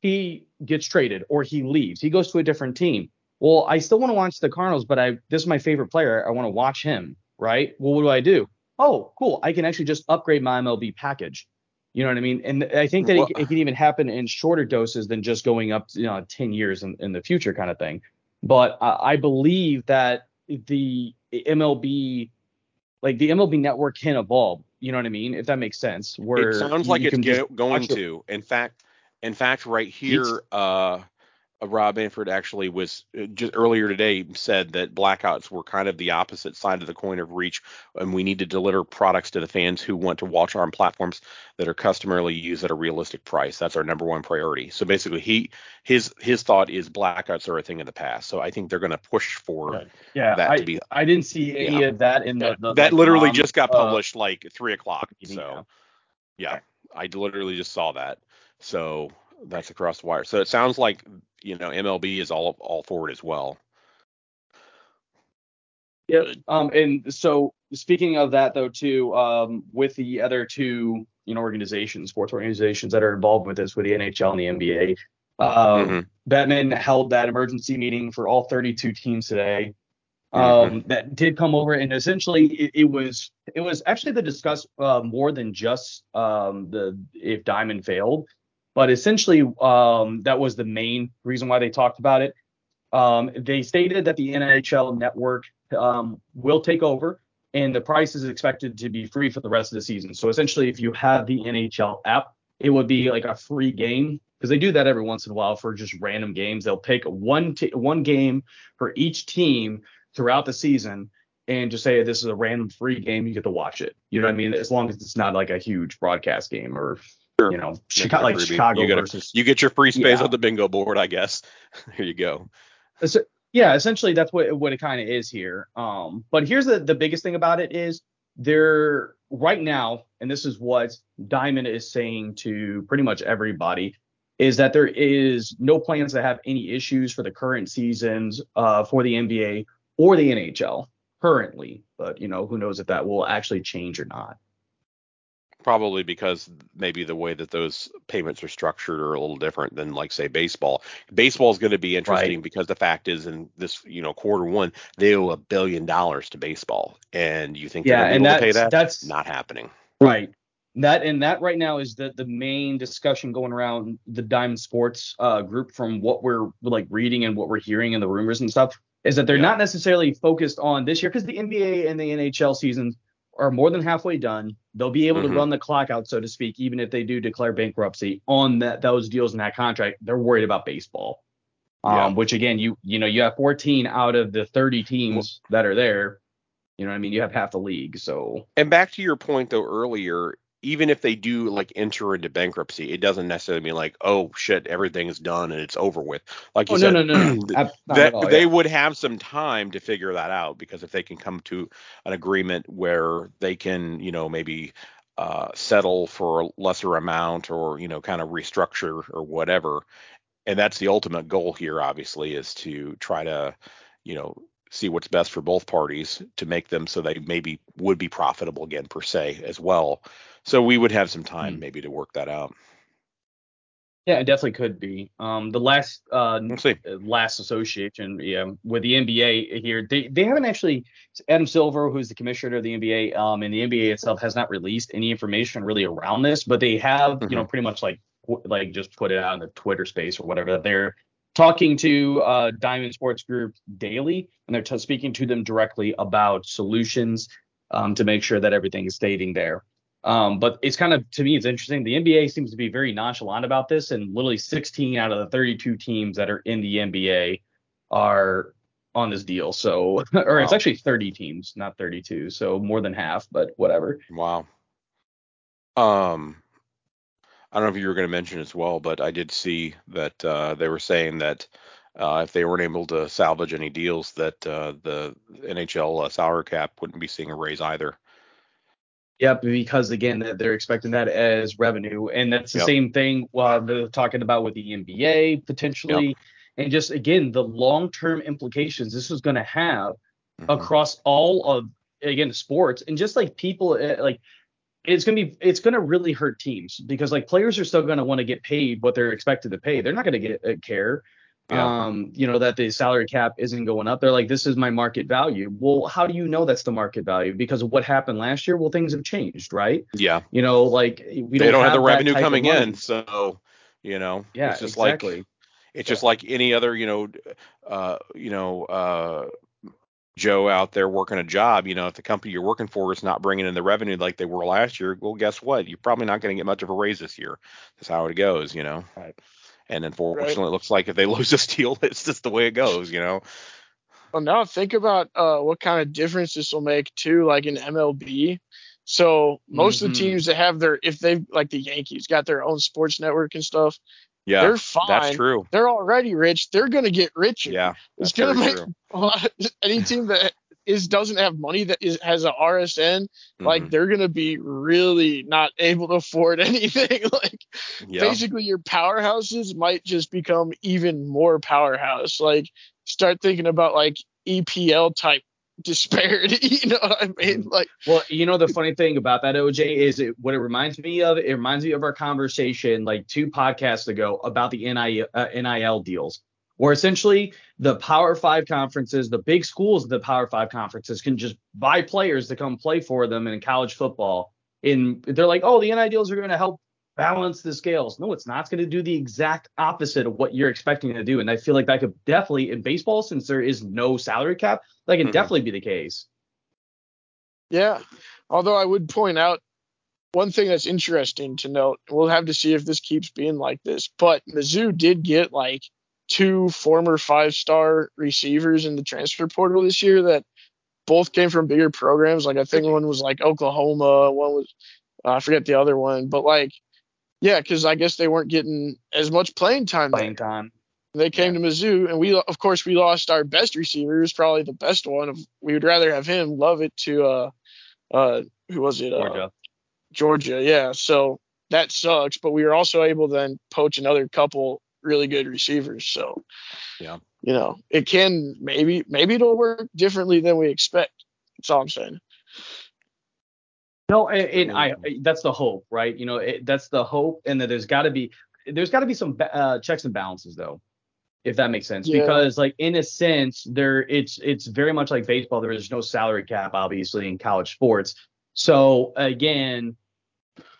he gets traded or he leaves. He goes to a different team. Well, I still want to watch the Cardinals, but I this is my favorite player. I want to watch him, right? Well, what do I do? Oh, cool. I can actually just upgrade my MLB package. You know what I mean? And I think that well, it, it, can even happen in shorter doses than just going up, you know, 10 years in, in the future kind of thing. But uh, I believe that the MLB, like the MLB network can evolve. You know what I mean? If that makes sense. Where it sounds like it's going to. In fact, in fact, right here, uh, uh, Rob Manfred actually was uh, just earlier today said that blackouts were kind of the opposite side of the coin of reach, and we need to deliver products to the fans who want to watch on platforms that are customarily used at a realistic price. That's our number one priority. So basically, he his his thought is blackouts are a thing of the past. So I think they're going to push for yeah, that I, to be. I didn't see any yeah. of that in the, the that literally just got uh, published uh, like three o'clock. So yeah, I literally just saw that. So that's across the wire. So it sounds like you know MLB is all all forward as well. Yeah. Um. And so speaking of that though too, um, with the other two you know organizations, sports organizations that are involved with this, with the NHL and the NBA, um, mm-hmm. Bettman held that emergency meeting for all 32 teams today. Um, mm-hmm. that did come over and essentially it, it was it was actually to discuss uh, more than just um, the if Diamond failed. But essentially, um, that was the main reason why they talked about it. Um, they stated that the NHL network um, will take over, and the price is expected to be free for the rest of the season. So essentially, if you have the NHL app, it would be like a free game because they do that every once in a while for just random games. They'll pick one t- one game for each team throughout the season and just say this is a random free game. You get to watch it. You know what I mean? As long as it's not like a huge broadcast game or Sure. You know, Chicago, like Chicago you versus. You get your free space yeah. on the bingo board, I guess. Here you go. So, yeah, essentially that's what what it kind of is here. Um, but here's the the biggest thing about it is there right now, and this is what Diamond is saying to pretty much everybody, is that there is no plans to have any issues for the current seasons uh, for the NBA or the NHL currently. But you know, who knows if that will actually change or not probably because maybe the way that those payments are structured are a little different than like say baseball. Baseball is going to be interesting right. because the fact is in this you know quarter one they owe a billion dollars to baseball, and you think yeah, they're able to pay that? That's not happening. Right. That and that right now is the the main discussion going around the Diamond Sports uh, group from what we're like reading and what we're hearing and the rumors and stuff is that they're yeah. not necessarily focused on this year because the NBA and the NHL seasons are more than halfway done. They'll be able mm-hmm. to run the clock out, so to speak, even if they do declare bankruptcy on that those deals in that contract. They're worried about baseball. Yeah. Um, which again, you you know, you have 14 out of the 30 teams that are there. You know, I mean, you have half the league. So. And back to your point though earlier, even if they do like enter into bankruptcy, it doesn't necessarily mean like, oh shit, everything is done and it's over with. Like you oh, said, no, no, no, no. that all, they yeah. would have some time to figure that out because if they can come to an agreement where they can, you know, maybe uh, settle for a lesser amount or you know kind of restructure or whatever, and that's the ultimate goal here, obviously, is to try to, you know, see what's best for both parties to make them so they maybe would be profitable again per se as well so we would have some time mm. maybe to work that out. Yeah, it definitely could be. Um, the last uh, last association, yeah, with the NBA here, they they haven't actually. Adam Silver, who's the commissioner of the NBA, um, and the NBA itself has not released any information really around this, but they have, mm-hmm. you know, mm-hmm. pretty much like like just put it out in the Twitter space or whatever that they're talking to uh, Diamond Sports Group daily, and they're t- speaking to them directly about solutions um, to make sure that everything is staying there. Um, but it's kind of to me, it's interesting. The NBA seems to be very nonchalant about this, and literally 16 out of the 32 teams that are in the NBA are on this deal. So, or wow. it's actually 30 teams, not 32, so more than half, but whatever. Wow. Um, I don't know if you were going to mention as well, but I did see that uh, they were saying that uh, if they weren't able to salvage any deals, that uh, the NHL uh, salary cap wouldn't be seeing a raise either. Yep, because again, they're expecting that as revenue, and that's the Yep. same thing uh, they're talking about with the NBA potentially, and just again the long-term implications this is going to have Mhm. across all of again sports. And just like people uh, like it's going to be it's going to really hurt teams because like players are still going to want to get paid what they're expected to pay. They're not going to get uh, care Yeah. um you know that the salary cap isn't going up they're like this is my market value well how do you know that's the market value because of what happened last year well things have changed right Yeah. you know like we they don't have the revenue coming in, so you know, yeah it's just exactly like it's just like any other, you know, uh, you know, uh, Joe out there working a job. You know, if the company you're working for is not bringing in the revenue like they were last year, well, guess what? You're probably not going to get much of a raise this year. That's how it goes, you know. Right. And unfortunately, it looks like if they lose this deal, it's just the way it goes, you know. Well, now think about uh, what kind of difference this will make too, like in MLB. So most of Mhm. the teams that have their, if they like the Yankees got their own sports network and stuff, Yeah, they're fine. that's true. They're already rich. They're gonna get richer. Yeah, it's gonna make true. any team that is doesn't have money that is has a RSN, like Mhm. they're gonna be really not able to afford anything. like yeah, basically your powerhouses might just become even more powerhouse. Like start thinking about like EPL type disparity. You know what I mean? Mm-hmm. Like Well, you know the funny thing about that OJ is it what it reminds me of. It reminds me of our conversation like two podcasts ago about the NIL, uh, NIL deals, where essentially the Power Five conferences, the big schools the Power Five conferences, can just buy players to come play for them in college football. And they're like, oh, the NIL deals are going to help balance the scales. No, it's not. It's going to do the exact opposite of what you're expecting to do. And I feel like that could definitely in baseball, since there is no salary cap, that can Mhm. definitely be the case. Yeah. Although I would point out one thing that's interesting to note, we'll have to see if this keeps being like this, but Mizzou did get like two former five star receivers in the transfer portal this year that both came from bigger programs. Like I think one was like Oklahoma, one was uh, I forget the other one, but like yeah, because I guess they weren't getting as much playing time. there. Playing time. They came to Mizzou, and we, of course, we lost our best receiver, who's probably the best one. Of we would rather have him. Love it to uh, uh, who was it? Uh, Georgia. Georgia, yeah. So that sucks, but we were also able to then poach another couple really good receivers. So Yeah. you know, it can maybe maybe it'll work differently than we expect. That's all I'm saying. No, and, and I that's the hope, right? You know, it, that's the hope, and that there's got to be there's got to be some uh, checks and balances though, if that makes sense. Yeah. Because like in a sense, there it's it's very much like baseball. There is no salary cap, obviously, in college sports. So again,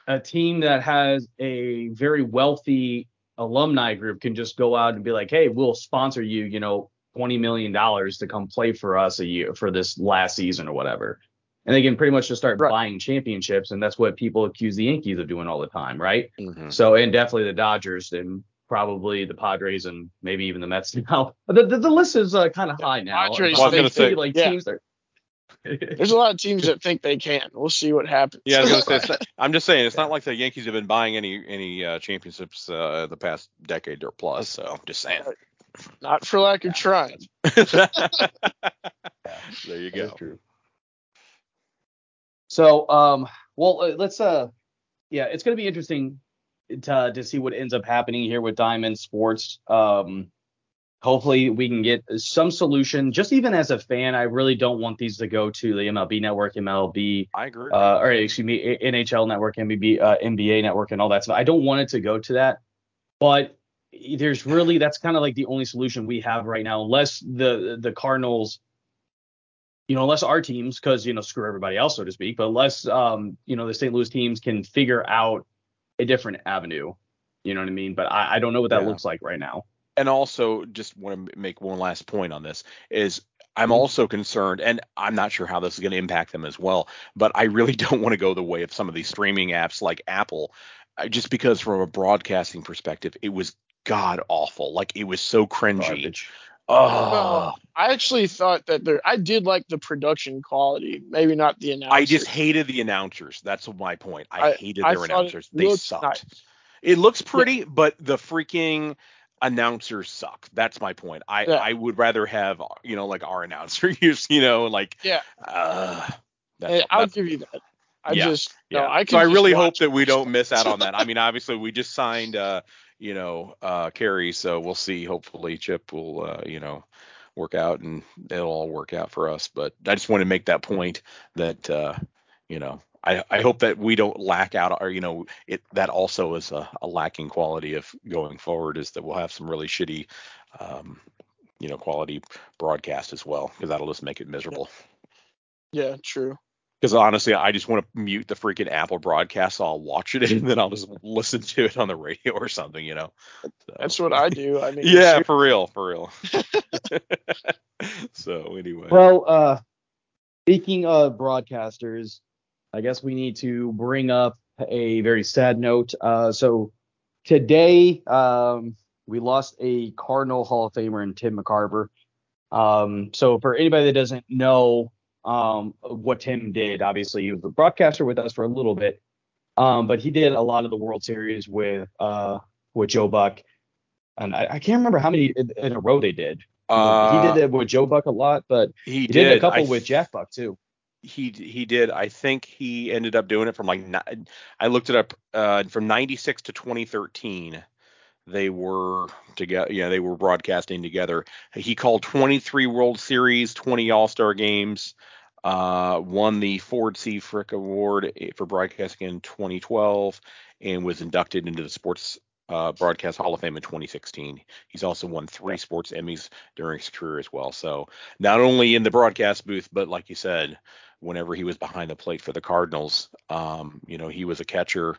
a team that has a very wealthy alumni group can just go out and be like, hey, we'll sponsor you, you know, twenty million dollars to come play for us a year for this last season or whatever. And they can pretty much just start Right. buying championships, and that's what people accuse the Yankees of doing all the time, right? Mhm. So, and definitely the Dodgers and probably the Padres and maybe even the Mets now. The, the, the list is uh, kind of high now. Padres, Well, I was gonna say- like yeah. teams that. There's a lot of teams that think they can. We'll see what happens. Yeah, I was gonna say, it's not, I'm just saying it's not like the Yankees have been buying any any uh, championships uh, the past decade or plus. So I'm just saying. Not for lack of trying. there you That is go. true. So, um, well, uh, let's uh, yeah, it's gonna be interesting to to see what ends up happening here with Diamond Sports. Um, hopefully we can get some solution. Just even as a fan, I really don't want these to go to the MLB Network, MLB, I agree. uh, or excuse me, NHL Network, MLB, uh, NBA Network, and all that stuff. I don't want it to go to that, but there's really that's kind of like the only solution we have right now, unless the the Cardinals you know, unless our teams, because you know, screw everybody else, so to speak, but unless um, you know, the St. Louis teams can figure out a different avenue, you know what I mean? But I, I don't know what that Yeah. looks like right now. And also just want to make one last point on this is I'm Mhm. also concerned, and I'm not sure how this is going to impact them as well, but I really don't want to go the way of some of these streaming apps like Apple, uh, just because from a broadcasting perspective, it was god awful. Like it was so cringy. Garbage. Oh, Well, I actually thought that there. I did like the production quality, maybe not the announcers. I just hated the announcers. That's my point. I, I- hated I their thought announcers. They sucked. nice. It looks pretty, but the freaking announcers suck. That's my point. I Yeah. I would rather have you know like our announcer use you know like Yeah. uh, Hey, I'll give you that. I Yeah, just Yeah. no, I can so I really hope that we don't miss out on that. I mean, obviously we just signed uh, you know, uh Caray, so we'll see. Hopefully Chip will uh, you know, work out and it'll all work out for us. But I just want to make that point that uh, you know, I, I hope that we don't lack out or you know it that also is a, a lacking quality of going forward is that we'll have some really shitty um, you know quality broadcast as well because that'll just make it miserable. Yeah, true. Because honestly, I just want to mute the freaking Apple broadcast. So I'll watch it and then I'll just listen to it on the radio or something, you know. So, That's what I do. I mean, yeah, for real, for real. so anyway, Well, uh, speaking of broadcasters, I guess we need to bring up a very sad note. Uh, so today, um, we lost a Cardinal Hall of Famer in Tim McCarver. Um, so for anybody that doesn't know um, what Tim did, obviously he was a broadcaster with us for a little bit, um, but he did a lot of the World Series with uh, with Joe Buck, and I, I can't remember how many in, in a row they did. uh, he did it with Joe Buck a lot, but He he did, did, a couple I with Jack Buck too. He he did. I think he ended up doing it from like I looked it up uh, from 96 to 2013. They were together. Yeah, they were broadcasting together. He called 23 World Series, 20 All Star games. Uh, won the Ford C. Frick Award for broadcasting in 2012, and was inducted into the Sports uh, Broadcast Hall of Fame in 2016. He's also won three Sports Emmys during his career as well. So not only in the broadcast booth, but like you said, whenever he was behind the plate for the Cardinals, um, you know, he was a catcher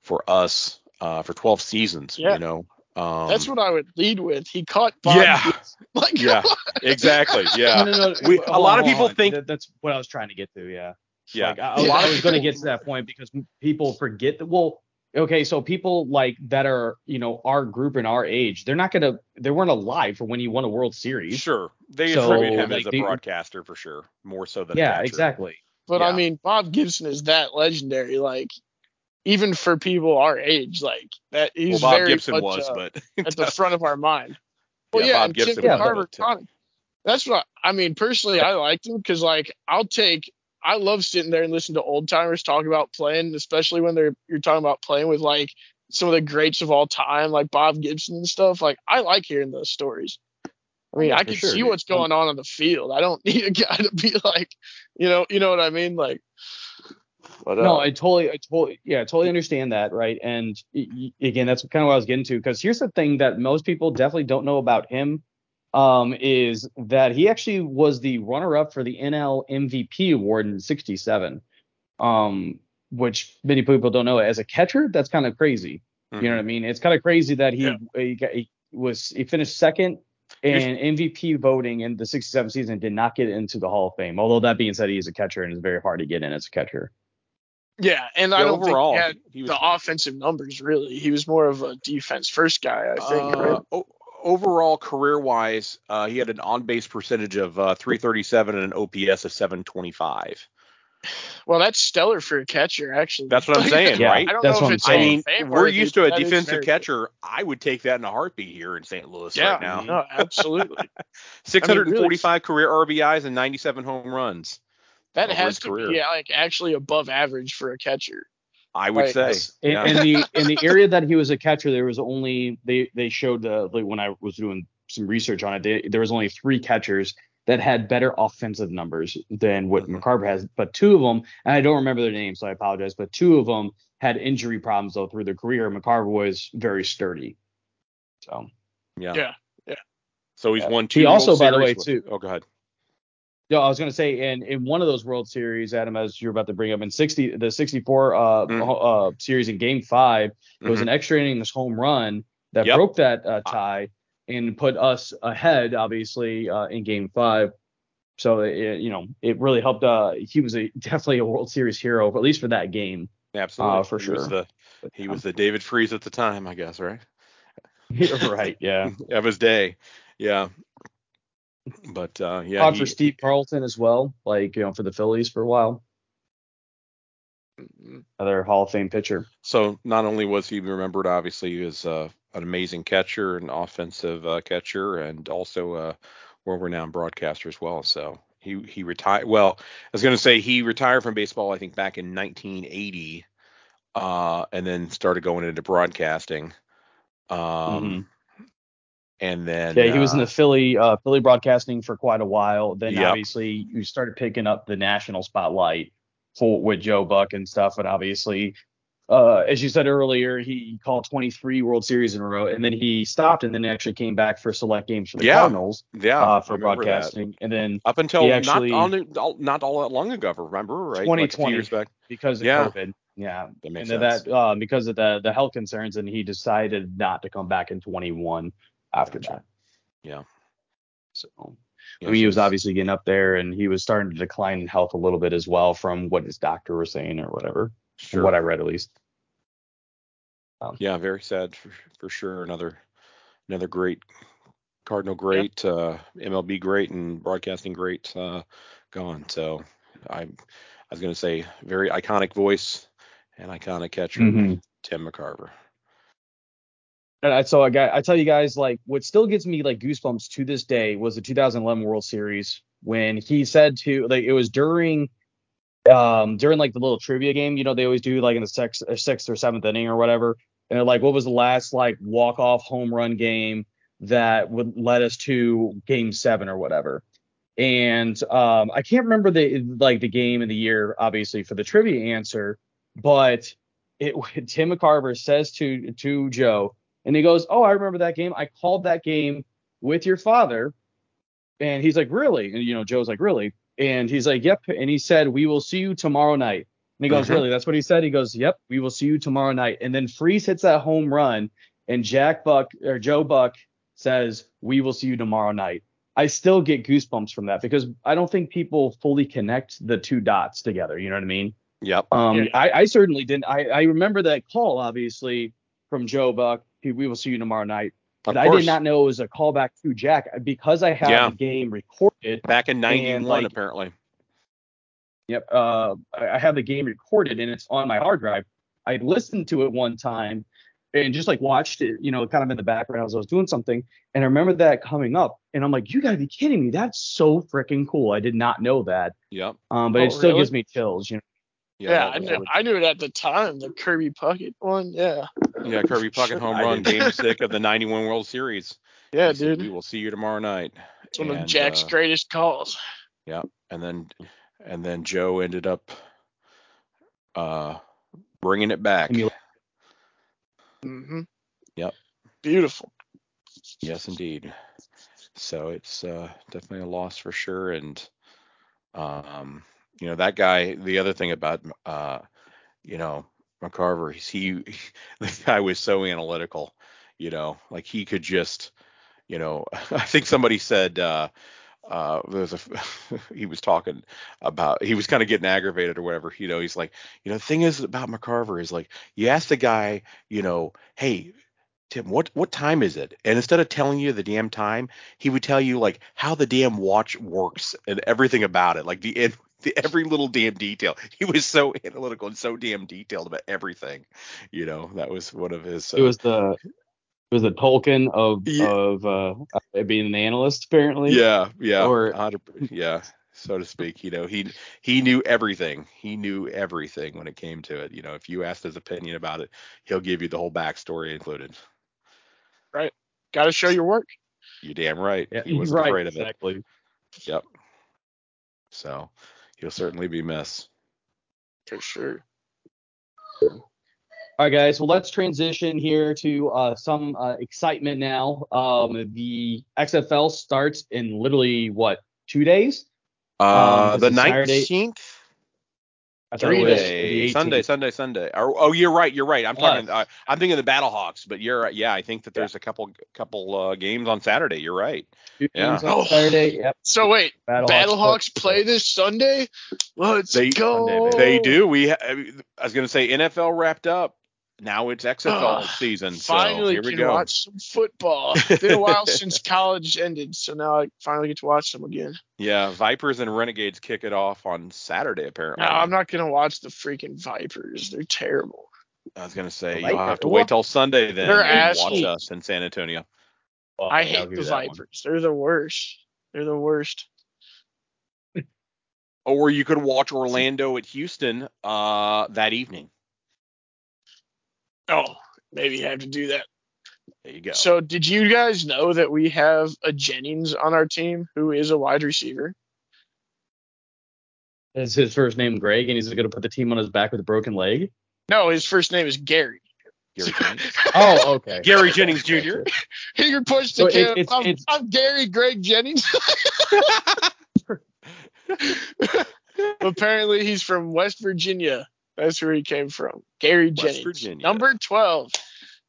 for us uh, for 12 seasons. Yeah. You know, um, that's what I would lead with. He caught Bob. Yeah. Like, yeah, exactly. Yeah. No, no, no. We- a lot on, of people think- That- that's what I was trying to get to. Yeah. Yeah. Like, I, Yeah. a lot was going to get to that point because people forget that. Well, okay, so people like that are you know our group and our age, they're not gonna, they weren't alive for when he won a World Series. Sure. They So, attribute him like, as a the- broadcaster for sure, more so than a Yeah, catcher. exactly. But I mean, Bob Gibson is that legendary. Like, even for people our age, like that, Well, he's Bob very Gibson much, was, uh, but at the front of our mind. Well, Yeah, yeah, Bob and Gibson Tim was, McCarver but, caught him. That's what I mean. Personally, I liked him because like I'll take. I love sitting there and listening to old timers talk about playing, especially when they're you're talking about playing with like some of the greats of all time, like Bob Gibson and stuff. Like I like hearing those stories. I mean, Yeah, I can sure, see dude. what's going on on the field. I don't need a guy to be like, you know, you know what I mean? Like, but, uh, No, I totally, I totally, yeah, I totally understand that, right? And y- y- again, that's kind of what I was getting to. Because here's the thing that most people definitely don't know about him, um, is that he actually was the runner-up for the NL MVP award in '67, um, which many people don't know. As a catcher, that's kind of crazy. You know what I mean? It's kind of crazy that he, Yeah. he, got- he was he finished second in MVP voting in the 67 season, did not get into the Hall of Fame. Although that being said, he is a catcher and it's very hard to get in as a catcher. yeah, and I don't overall, think he had he was the offensive numbers really. He was more of a defense first guy, I think. Uh, right? o- overall, career wise, uh, he had an on base percentage of uh, 337 and an OPS of 725. Well, that's stellar for a catcher, actually. That's what I'm saying, Yeah, right? I don't That's know what if I'm it's I mean, we're worthy, used to a defensive very catcher. I would take that in a heartbeat here in St. Louis. Yeah, right now. no, absolutely. 645 career RBIs and 97 home runs. That has to career. be like actually above average for a catcher. I would Like, say. Yes. In, Yeah. in the in the area that he was a catcher, there was only they they showed the like when I was doing some research on it, they, there was only three catchers that had better offensive numbers than what Mhm. McCarver has. But two of them, and I don't remember their names, so I apologize. But two of them had injury problems though through their career. McCarver was very sturdy. So yeah. Yeah. So he's Yeah. won two. He also, by the way, with- too- Oh, go ahead. Yeah, I was gonna say, and in one of those World Series, Adam, as you're about to bring up, in sixty, the '64 uh, Mm. uh series in Game Five, it was Mhm. an extra innings home run that Yep. broke that uh, tie and put us ahead, obviously, uh, in Game Five. So it, you know, it really helped. Uh, he was a definitely a World Series hero, at least for that game. Absolutely. Uh, for he Was the, he was the David Freese at the time, I guess, right? right. Yeah. of his day. Yeah. But uh, yeah, for Steve Carlton as well, like you know, for the Phillies for a while. Another Hall of Fame pitcher. so not only was he remembered, obviously, as uh, an amazing catcher, an offensive uh, catcher, and also a world-renowned broadcaster as well. So He he retired. Well, I was going to say he retired from baseball. I think back in 1980, uh, and then started going into broadcasting. Um, Mhm. And then Yeah, he was in uh, the Philly uh, Philly broadcasting for quite a while. Then Yep. obviously you started picking up the national spotlight for with Joe Buck and stuff. And obviously, uh, as you said earlier, he called 23 World Series in a row, and then he stopped and then actually came back for select games for the Yeah. Cardinals yeah uh, for remember that. broadcasting. And then Up until actually- not all, not all that long ago, remember? Right, like 2020. years back. because of Yeah. COVID, yeah, That makes and sense. that uh, because of the the health concerns, and he decided not to come back in 21 after that. Yeah. So Yeah, I mean, he was obviously getting up there, and he was starting to decline in health a little bit as well, from what his doctor was saying or whatever, sure. what I read at least. Yeah, very sad for, for sure. Another another great Cardinal great, uh, MLB great, and broadcasting great uh, gone. So I I was gonna say very iconic voice and iconic catcher, Mhm. Tim McCarver. And I, so I got, I tell you guys, like, what still gives me like goosebumps to this day was the 2011 World Series when he said to, like, it was during, um, during like the little trivia game, you know, they always do like in the sixth, or sixth or seventh inning or whatever, and they're like, what was the last like walk off home run game that would let us to Game Seven or whatever. And um, I can't remember the like the game and the year, obviously, for the trivia answer, but it Tim McCarver says to to Joe, and he goes, "Oh, I remember that game. I called that game with your father." And he's like, "Really?" And you know, Joe's like, "Really?" And he's like, "Yep." And he said, "We will see you tomorrow night." And he goes, Mhm. "Really?" That's what he said. He goes, "Yep, we will see you tomorrow night." And then Freese hits that home run, and Jack Buck or Joe Buck says, "We will see you tomorrow night." I still get goosebumps from that because I don't think people fully connect the two dots together. You know what I mean? Yep. Um, Yeah. I, I certainly didn't. I, I remember that call, obviously, from Joe Buck. We will see you tomorrow night. Of But I did not know it was a callback to Jack because I had Yeah. the game recorded. Back in '91, like- apparently. Yep. Uh, I, I have the game recorded and it's on my hard drive. I listened to it one time and just like watched it, you know, kind of in the background as I was doing something. And I remember that coming up, and I'm like, you gotta be kidding me! That's so freaking cool. I did not know that. Yep. Um, but Oh, it still really? gives me chills. You know. Yeah. Yeah, that I, knew, I knew it at the time. The Kirby Puckett one. Yeah. yeah. Kirby Puckett home run, game six of the '91 World Series. Yeah, He said, dude. We will see you tomorrow night. It's one of Jack's uh, greatest calls. Yeah, and then and then Joe ended up uh bringing it back. And you- hmm Yep. Beautiful. Yes, indeed. So it's uh, definitely a loss for sure. And um, you know that guy. The other thing about uh, you know McCarver, he the guy was so analytical. You know, like he could just, you know, I think somebody said uh, uh, there's a he was talking about he was kind of getting aggravated or whatever. You know, he's like, you know, the thing is about McCarver is like you ask the guy, you know, hey. Tim, what what time is it? And instead of telling you the damn time, he would tell you like how the damn watch works and everything about it, like the, in, the every little damn detail. He was so analytical and so damn detailed about everything. You know, that was one of his. Uh, It was the it was the Tolkien of Yeah. of uh, being an analyst apparently. yeah, yeah, or- 100 yeah, so to speak. You know, he he knew everything. He knew everything when it came to it. You know, if you asked his opinion about it, he'll give you the whole backstory included. Right. Got to show your work. You damn right. Yeah, he wasn't right, afraid of it. exactly. Yep. So he'll certainly be missed. For sure. All right, guys. Well, let's transition here to uh, some uh, excitement now. Um, the XFL starts in literally what two days? Uh, Um, the this nineteenth, I thought it Three days. Sunday, Sunday, Sunday. Or, oh, you're right. You're right. I'm talking. Uh, I'm thinking the Battlehawks, but you're right. Yeah, I think that there's a couple couple uh, games on Saturday. You're right. Two Yeah. games on Oh. Saturday. Yep. So wait, Battlehawks, Battlehawks play this Sunday? Let's They- go. Sunday. They do. We. Ha- I was gonna say NFL wrapped up. Now it's XFL Ugh, season. So Finally here we can go. watch some football. It's been a while since college ended, so now I finally get to watch them again. Yeah, Vipers and Renegades kick it off on Saturday. Apparently. No, I'm not gonna watch the freaking Vipers. They're terrible. I was gonna say you'll have to wait till Sunday then They're and ass watch cheeks. us in San Antonio. Well, I hate the you that one. Vipers. They're the worst. They're the worst. Or you could watch Orlando at Houston uh, that evening. Oh, maybe you have to do that. There you go. So, did you guys know that we have a Jennings on our team who is a wide receiver? Is his first name Greg, and he's going to put the team on his back with a broken leg? No, his first name is Gary. Gary Jennings. Oh, okay. Gary Jennings Jr. He pushed So the it- kid. it's- I'm, it's- I'm Gary Greg Jennings. Apparently, he's from West Virginia. That's where he came from. Gary West Jennings, Virginia. number 12.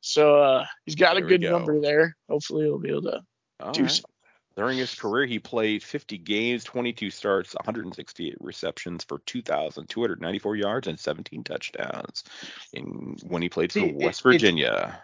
So uh, he's got There a good go. number there. Hopefully, he'll be able to All do right. something. During his career, he played 50 games, 22 starts, 168 receptions for 2,294 yards and 17 touchdowns. In when he played for See, it- West it's- Virginia.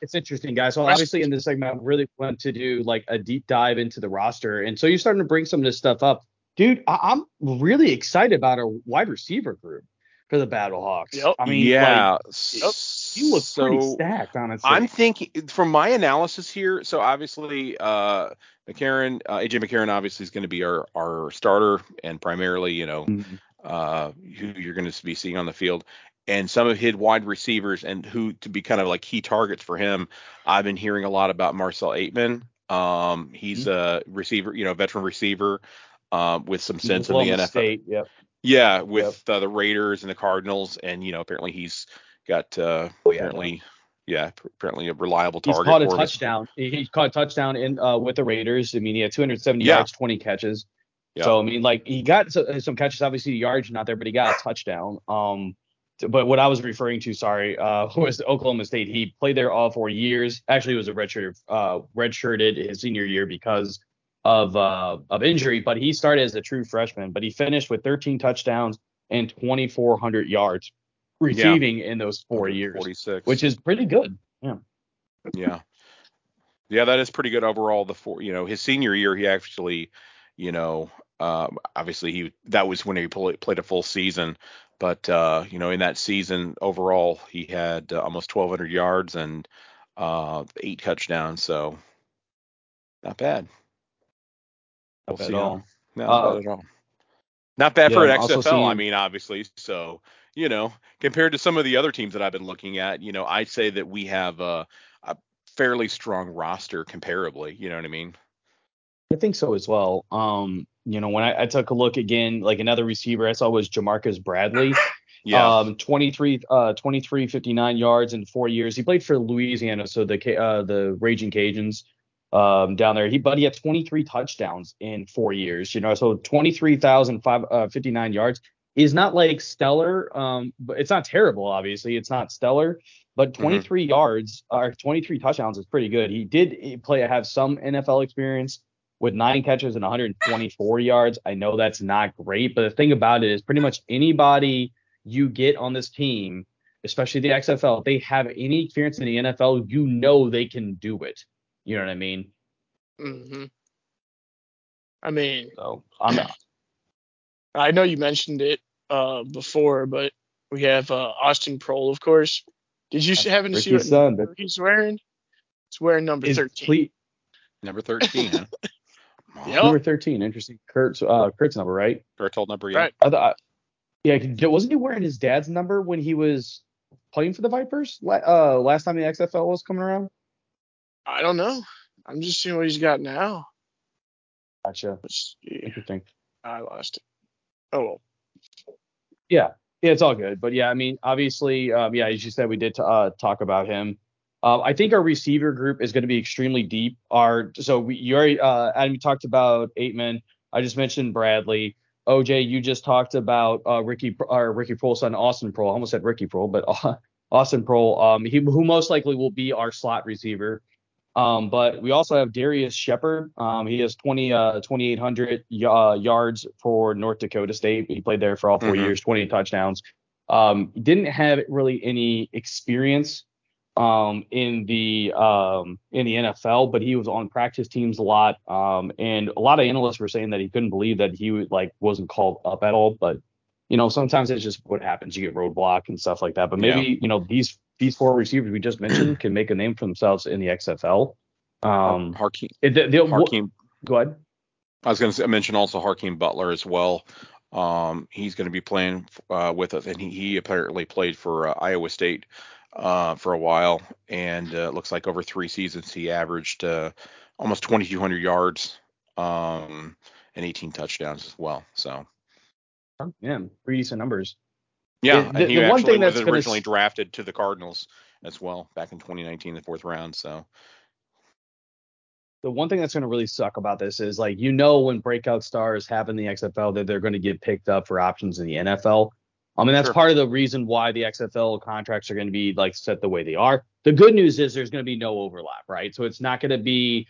It's interesting, guys. So obviously in this segment, I really want to do like a deep dive into the roster, and so you're starting to bring some of this stuff up, dude. I- I'm really excited about our wide receiver group for the Battlehawks. Yep. I mean, yeah. like, you look pretty so stacked, honestly. I'm thinking from my analysis here. So obviously, uh, McCarron, uh, AJ McCarron, obviously is going to be our our starter and primarily, you know, Mhm. uh, who you're going to be seeing on the field. And some of his wide receivers and who to be kind of like key targets for him. I've been hearing a lot about Marcell Ateman. Um, he's a receiver, you know, veteran receiver um, with some sense in the Oklahoma NFL. State, yep. Yeah, with uh, the Raiders and the Cardinals, and you know, apparently he's got uh, Oh, yeah. apparently, yeah, apparently a reliable He's target. caught a for touchdown. He, he caught a touchdown in uh, with the Raiders. I mean, he had 270 Yeah. yards, 20 catches. Yeah. So I mean, like he got so, some catches. Obviously, the yards not there, but he got a touchdown. Um, but what I was referring to, sorry, uh, was Oklahoma State. He played there all four years. Actually, was a redshirt, uh, redshirted his senior year because of uh of injury. But he started as a true freshman. But he finished with 13 touchdowns and 2,400 yards receiving in those four years, 46, which is pretty good. Yeah. yeah, yeah, that is pretty good overall. The four, you know, his senior year, he actually, you know, um, obviously he that was when he played played a full season. But uh, you know, in that season overall, he had uh, almost 1,200 yards and uh, eight touchdowns. So not bad. Not We'll at all. No, Uh, not bad at all. Not bad for an XFL. I mean, obviously. So, you know, compared to some of the other teams that I've been looking at, you know, I'd say that we have a, a fairly strong roster comparably. You know what I mean? I think so as well. Um, you know, when I, I took a look again, like another receiver I saw was Ja'Marcus Bradley. Yeah. Um, 23, uh, 23, 59 yards in four years. He played for Louisiana, so the uh, the Raging Cajuns um, down there. He but he had 23 touchdowns in four years. You know, so 23,059 yards is not like stellar. Um, but it's not terrible. Obviously, it's not stellar. But 23 yards or 23 touchdowns is pretty good. He did play have some NFL experience with nine catches and 124 yards. I know that's not great, but the thing about it is pretty much anybody you get on this team, especially the XFL, if they have any experience in the NFL, you know they can do it. You know what I mean? hmm I mean, So I'm I know you mentioned it uh, before, but we have uh, Austin Proehl, of course. Did you see, happen to see what son, number he's wearing? He's wearing number is 13. ple- Number 13. huh? Yep. number 13. Interesting. Kurt's uh Kurt's number, right? Or told number, yeah. Right. I thought, yeah, wasn't he wearing his dad's number when he was playing for the Vipers? Uh, last time the XFL was coming around. I don't know. I'm just seeing what he's got now. Gotcha. Interesting. I lost it. Oh, well. Yeah, yeah, it's all good. But yeah, I mean, obviously, um, yeah, as you said, we did t- uh, talk about him. Uh, I think our receiver group is going to be extremely deep. Our so we you already uh, Adam you talked about Ateman. I just mentioned Bradley. OJ, you just talked about uh, Ricky or Ricky Proehl's son, Austin Proehl. I almost said Ricky Proehl, but uh, Austin Proehl. Um, he who most likely will be our slot receiver. Um, but we also have Darrius Shepherd. Um, he has 20, uh, 2,800 y- uh, yards for North Dakota State. He played there for all 4 Mhm. years, 20 touchdowns. Um, didn't have really any experience um, in the um, in the NFL, but he was on practice teams a lot. Um, and a lot of analysts were saying that he couldn't believe that he would, like wasn't called up at all. But you know, sometimes it's just what happens. You get roadblock and stuff like that. But maybe you know these these four receivers we just mentioned can make a name for themselves in the XFL. Um, Hakeem, it, they, they'll, Hakeem go ahead. I was going to mention also Hakeem Butler as well. Um, he's going to be playing uh, with us, and he, he apparently played for uh, Iowa State uh, for a while, and uh, it looks like over three seasons he averaged uh, almost 2,200 yards um, and 18 touchdowns as well. So, yeah, pretty decent numbers. Yeah, The- and he the one thing was that's gonna originally drafted to the Cardinals as well back in 2019, the fourth round. So, the one thing that's going to really suck about this is like you know when breakout stars have in the XFL that they're going to get picked up for options in the NFL. I mean that's Sure. part of the reason why the XFL contracts are going to be like set the way they are. The good news is there's going to be no overlap, right? So it's not going to be,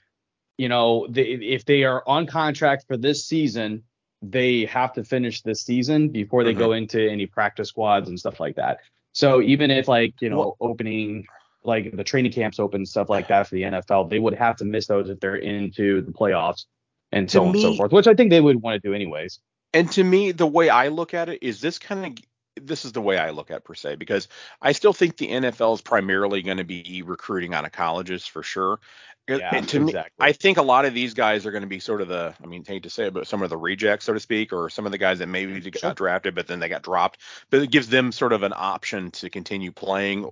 you know, the, if they are on contract for this season, they have to finish this season before they go mm-hmm. into any practice squads and stuff like that. So even if like you know opening like the training camps open stuff like that for the NFL, they would have to miss those if they're into the playoffs and so on and so forth, which I think they would want to do anyways. and to me, the way I look at it is this kind of this is the way I look at per se because I still think the NFL is primarily going to be recruiting out of colleges for sure. Yeah, and to me. I think a lot of these guys are going to be sort of the, I mean, hate to say it, but some of the rejects, so to speak, or some of the guys that maybe got drafted, but then they got dropped. But it gives them sort of an option to continue playing,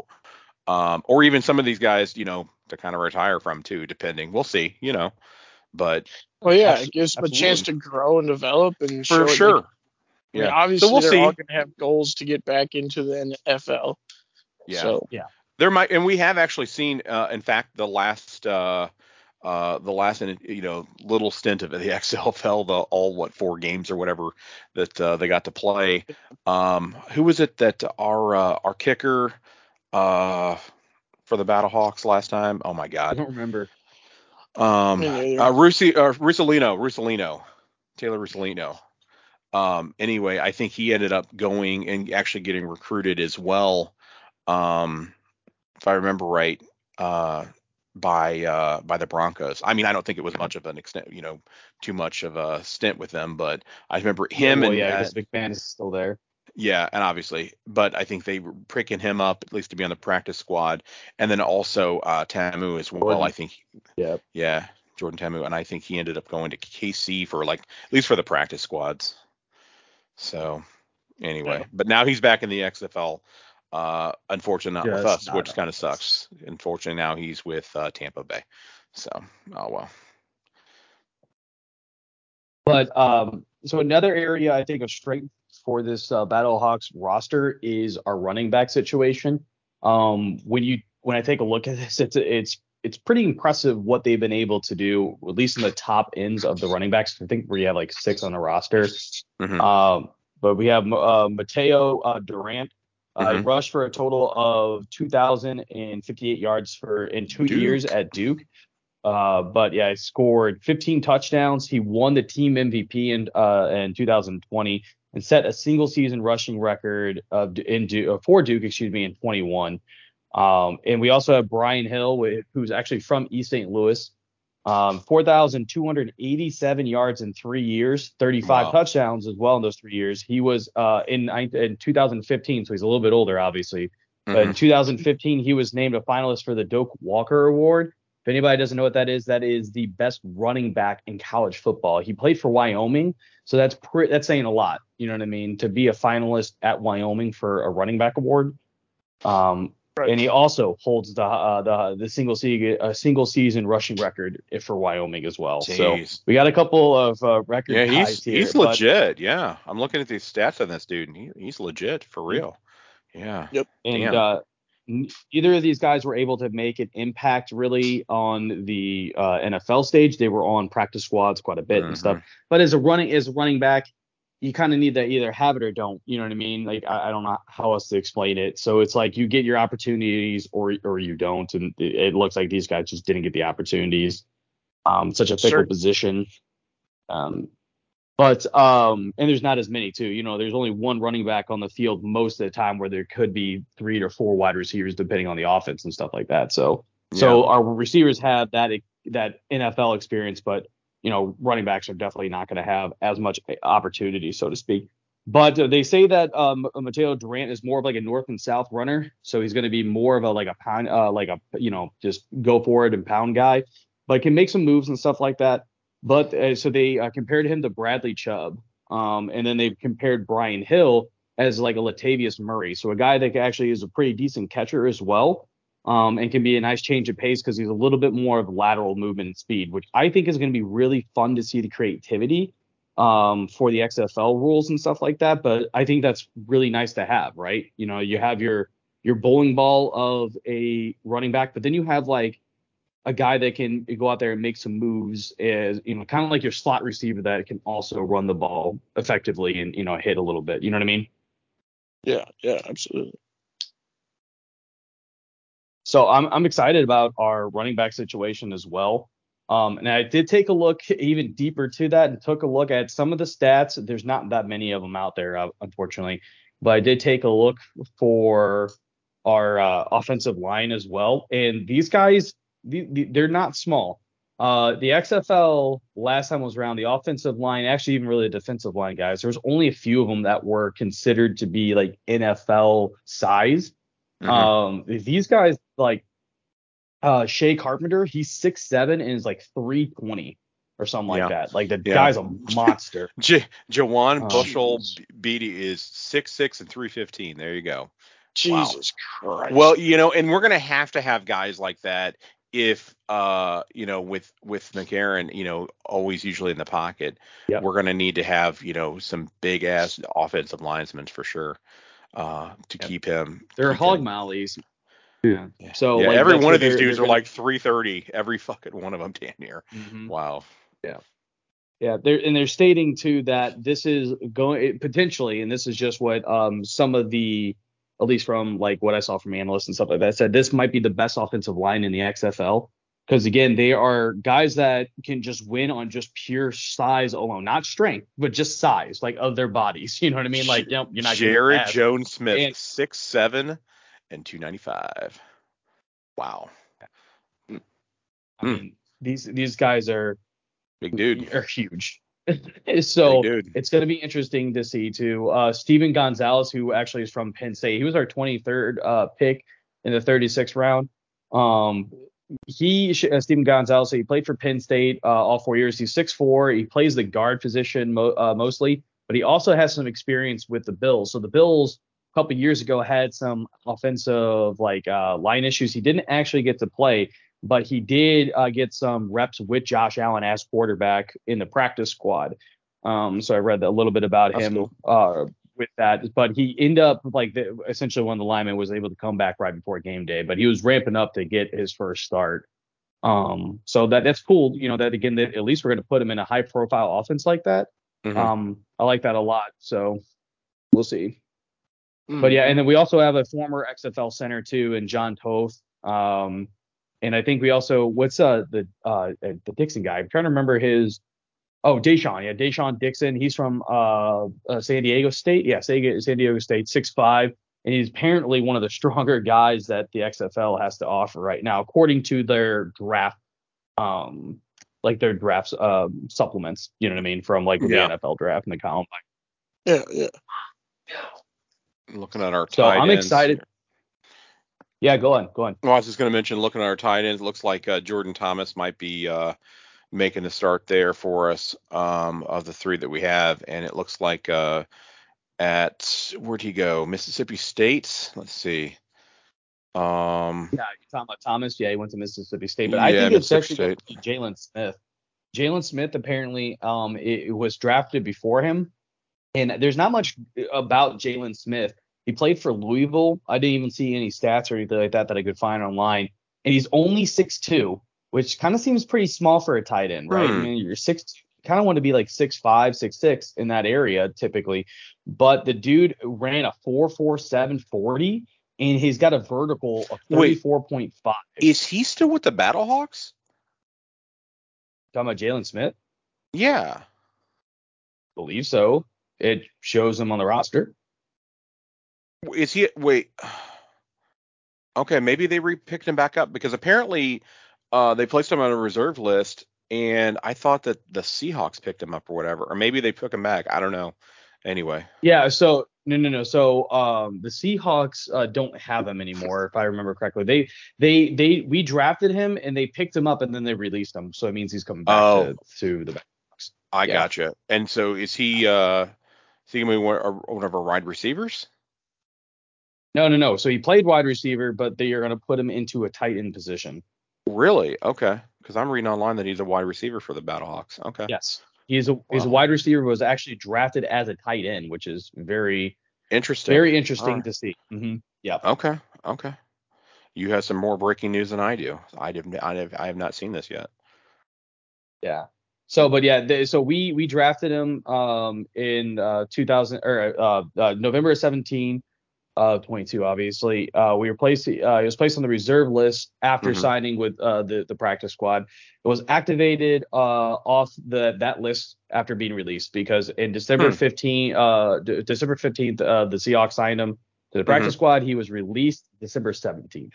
um, or even some of these guys, you know, to kind of retire from too, depending. We'll see, you know. But Well, yeah, it gives them a chance to grow and develop and show for it they sure, I mean, Yeah. obviously, So we'll they're see. all going to have goals to get back into the NFL. yeah. So, There might, and we have actually seen, uh, in fact, the last, uh, uh, the last, you know, little stint of the XFL, the all what four games or whatever that uh, they got to play. Um, who was it that our uh, our kicker uh, for the Battlehawks last time? Oh my God, I don't remember. um, Me neither. uh, Rusi, uh, Russolino, Russolino, Taylor Russolino. Um, anyway, I think he ended up going and actually getting recruited as well. Um, if I remember right, uh, by uh, by the Broncos. I mean, I don't think it was much of an extent, you know, too much of a stint with them, but I remember him well, and yeah, because McMahon is still there. yeah, and obviously, but I think they were picking him up at least to be on the practice squad, and then also uh, Ta'amu as well. Jordan. I think, Yeah. yeah, Jordan Ta'amu, and I think he ended up going to KC for like at least for the practice squads. So anyway, Yeah. but now he's back in the XFL. Uh, unfortunately, not with us, not which kind of sucks. Unfortunately, now he's with uh, Tampa Bay. So, oh well. But um, so another area I think of strength for this uh, Battlehawks roster is our running back situation. Um, when you when I take a look at this, it's it's it's pretty impressive what they've been able to do, at least in the top ends of the running backs. I think we have like six on the roster. Mhm. Um, but we have uh, Mataeo uh, Durant. Uh, Mhm. rushed for a total of 2,058 yards for in two Duke. years at Duke. Uh, but yeah, he scored 15 touchdowns. He won the team MVP in uh, in 2020 and set a single season rushing record of in Du- uh, for Duke, excuse me, in 21. Um, and we also have Brian Hill, who's actually from East St. Louis. Um, 4,287 yards in three years, 35 Wow. touchdowns as well in those three years. He was uh, in, in 2015, so he's a little bit older, obviously. But in Mhm. 2015, he was named a finalist for the Doak Walker Award. If anybody doesn't know what that is, that is the best running back in college football. He played for Wyoming, so that's pre- that's saying a lot. You know what I mean? To be a finalist at Wyoming for a running back award. Um, Right. and he also holds the uh, the the single season uh, single season rushing record if for Wyoming as well. So we got a couple of uh, record Yeah, he's here. he's but- legit. Yeah, I'm looking at these stats on this dude, and he, he's legit for real. Yeah. Yep. and Damn. uh, n- neither of these guys were able to make an impact really on the uh, NFL stage. They were on practice squads quite a bit and Mhm. stuff. But as a running as a running back, you kind of need to either have it or don't. You know what I mean? Like I, I don't know how else to explain it. So it's like you get your opportunities or or you don't, and it, it looks like these guys just didn't get the opportunities. Um, such a fickle Sure. position. Um, but um, and there's not as many too. You know, there's only one running back on the field most of the time, where there could be three to four wide receivers depending on the offense and stuff like that. So so our receivers have that that NFL experience, but you know, running backs are definitely not going to have as much opportunity, so to speak. But uh, they say that um, Mataeo Durant is more of like a north and south runner, so he's going to be more of a like a pound, uh, like a you know, just go for it and pound guy, but can make some moves and stuff like that. But uh, so they uh, compared him to Bradley Chubb, Um, and then they've compared Brian Hill as like a Latavius Murray, so a guy that actually is a pretty decent catcher as well, um, and can be a nice change of pace because he's a little bit more of lateral movement and speed, which I think is going to be really fun to see the creativity um, for the XFL rules and stuff like that. But I think that's really nice to have, right? You know, you have your your bowling ball of a running back, but then you have like a guy that can go out there and make some moves is you know kind of like your slot receiver that can also run the ball effectively and you know hit a little bit. You know what I mean? Yeah, yeah, absolutely. So I'm I'm excited about our running back situation as well. Um, and I did take a look even deeper to that and took a look at some of the stats. There's not that many of them out there, uh, unfortunately, but I did take a look for our uh, offensive line as well. And these guys, the, the, they're not small. Uh, the XFL last time was around the offensive line, actually even really the defensive line guys. There was only a few of them that were considered to be like NFL size. Mm-hmm. Um, these guys like uh Shay Carpenter, he's six seven and is like three twenty or something like that. Like the yeah. guy's a monster. J- Jawan um, Bushel Beatty is six six and three fifteen. There you go. Jesus wow. Christ. Well, you know, and we're gonna have to have guys like that if uh you know with with McCarron, you know, always usually in the pocket. Yep. We're gonna need to have you know some big ass offensive linesmen for sure. Uh, to yep. keep him. They're keep hog mollies. Yeah. So yeah, like, every one of these dudes are like 330. Every fucking one of them, damn near. Mm-hmm. Wow. Yeah. Yeah, they're and they're stating too that this is going potentially, and this is just what um some of the at least from like what I saw from analysts and stuff like that said this might be the best offensive line in the XFL because again they are guys that can just win on just pure size alone, not strength, but just size like of their bodies. You know what I mean? Like you know, you're not Jaryd Jones-Smith, six seven and 295. Wow. I hmm. mean, these these guys are big dude. Are huge. so it's going to be interesting to see too. Uh, Steven Gonzalez, who actually is from Penn State, he was our 23rd uh, pick in the 36th round. Um, he uh, Steven Gonzalez, he played for Penn State uh, all four years. He's 6'4". He plays the guard position mo- uh, mostly, but he also has some experience with the Bills. So the Bills couple years ago had some offensive like uh, line issues. He didn't actually get to play, but he did uh, get some reps with Josh Allen as quarterback in the practice squad. Um, so I read a little bit about That's him cool. uh, with that, but he ended up like the, essentially one of the linemen was able to come back right before game day, but he was ramping up to get his first start. Um, so that that's cool. You know that again, that at least we're going to put him in a high profile offense like that. Mm-hmm. Um, I like that a lot. So we'll see. Mm-hmm. But yeah, and then we also have a former XFL center too, and John Toth. Um, and I think we also what's uh the uh the Dixon guy? I'm trying to remember his. Oh, Deshaun, yeah, Deshaun Dixon. He's from uh, uh San Diego State. Yeah, San Diego State, six five, and he's apparently one of the stronger guys that the XFL has to offer right now, according to their draft, um, like their drafts um supplements. You know what I mean? From like yeah. the NFL draft and the combine. Yeah, yeah. Looking at our so I'm excited. Yeah, go on, go on. Well, I was just going to mention, looking at our tight ends, looks like uh, Jordan Thomas might be uh, making the start there for us um, of the three that we have, and it looks like uh, at where'd he go? Mississippi State. Let's see. Um, yeah, you're talking about Thomas. Yeah, he went to Mississippi State, but I think it's actually Jalen Smith. Jalen Smith apparently um, it, it was drafted before him, and there's not much about Jalen Smith. He played for Louisville. I didn't even see any stats or anything like that that I could find online. And he's only 6'2, which kind of seems pretty small for a tight end, right? Hmm. I mean, you're 6 kind of want to be like 6'5, 6'6 in that area typically. But the dude ran a 4'4'7 40 and he's got a vertical of 34.5. Is he still with the Battlehawks? Talking about Jalen Smith? Yeah. Believe so it shows him on the roster. Is he wait? Okay, maybe they re-picked him back up because apparently uh, they placed him on a reserve list, and I thought that the Seahawks picked him up or whatever, or maybe they took him back. I don't know. Anyway. Yeah. So no, no, no. So um, the Seahawks uh, don't have him anymore, if I remember correctly. They, they, they, we drafted him and they picked him up and then they released him. So it means he's coming back oh. to, to the. I Yeah. gotcha. And so is he uh is he be one, one of our wide receivers? No, no, no. So he played wide receiver, but they are going to put him into a tight end position. Really? Okay. Because I'm reading online that he's a wide receiver for the Battlehawks. Okay. Yes. He's a he's a wide receiver. Was actually drafted as a tight end, which is very Interesting. very interesting Alright. to see. hmm Yeah. Okay. Okay. You have some more breaking news than I do. I have I have, I have not seen this yet. Yeah. So, but yeah, they, so we we drafted him um in uh 2000 or uh, uh November 17, uh 22. Obviously, uh we were placed. Uh, he was placed on the reserve list after Mhm. signing with uh the the practice squad. It was activated uh off the that list after being released because in December Hmm. 15 uh D- December 15th uh the Seahawks signed him to the practice Mm-hmm. squad. He was released December 17th.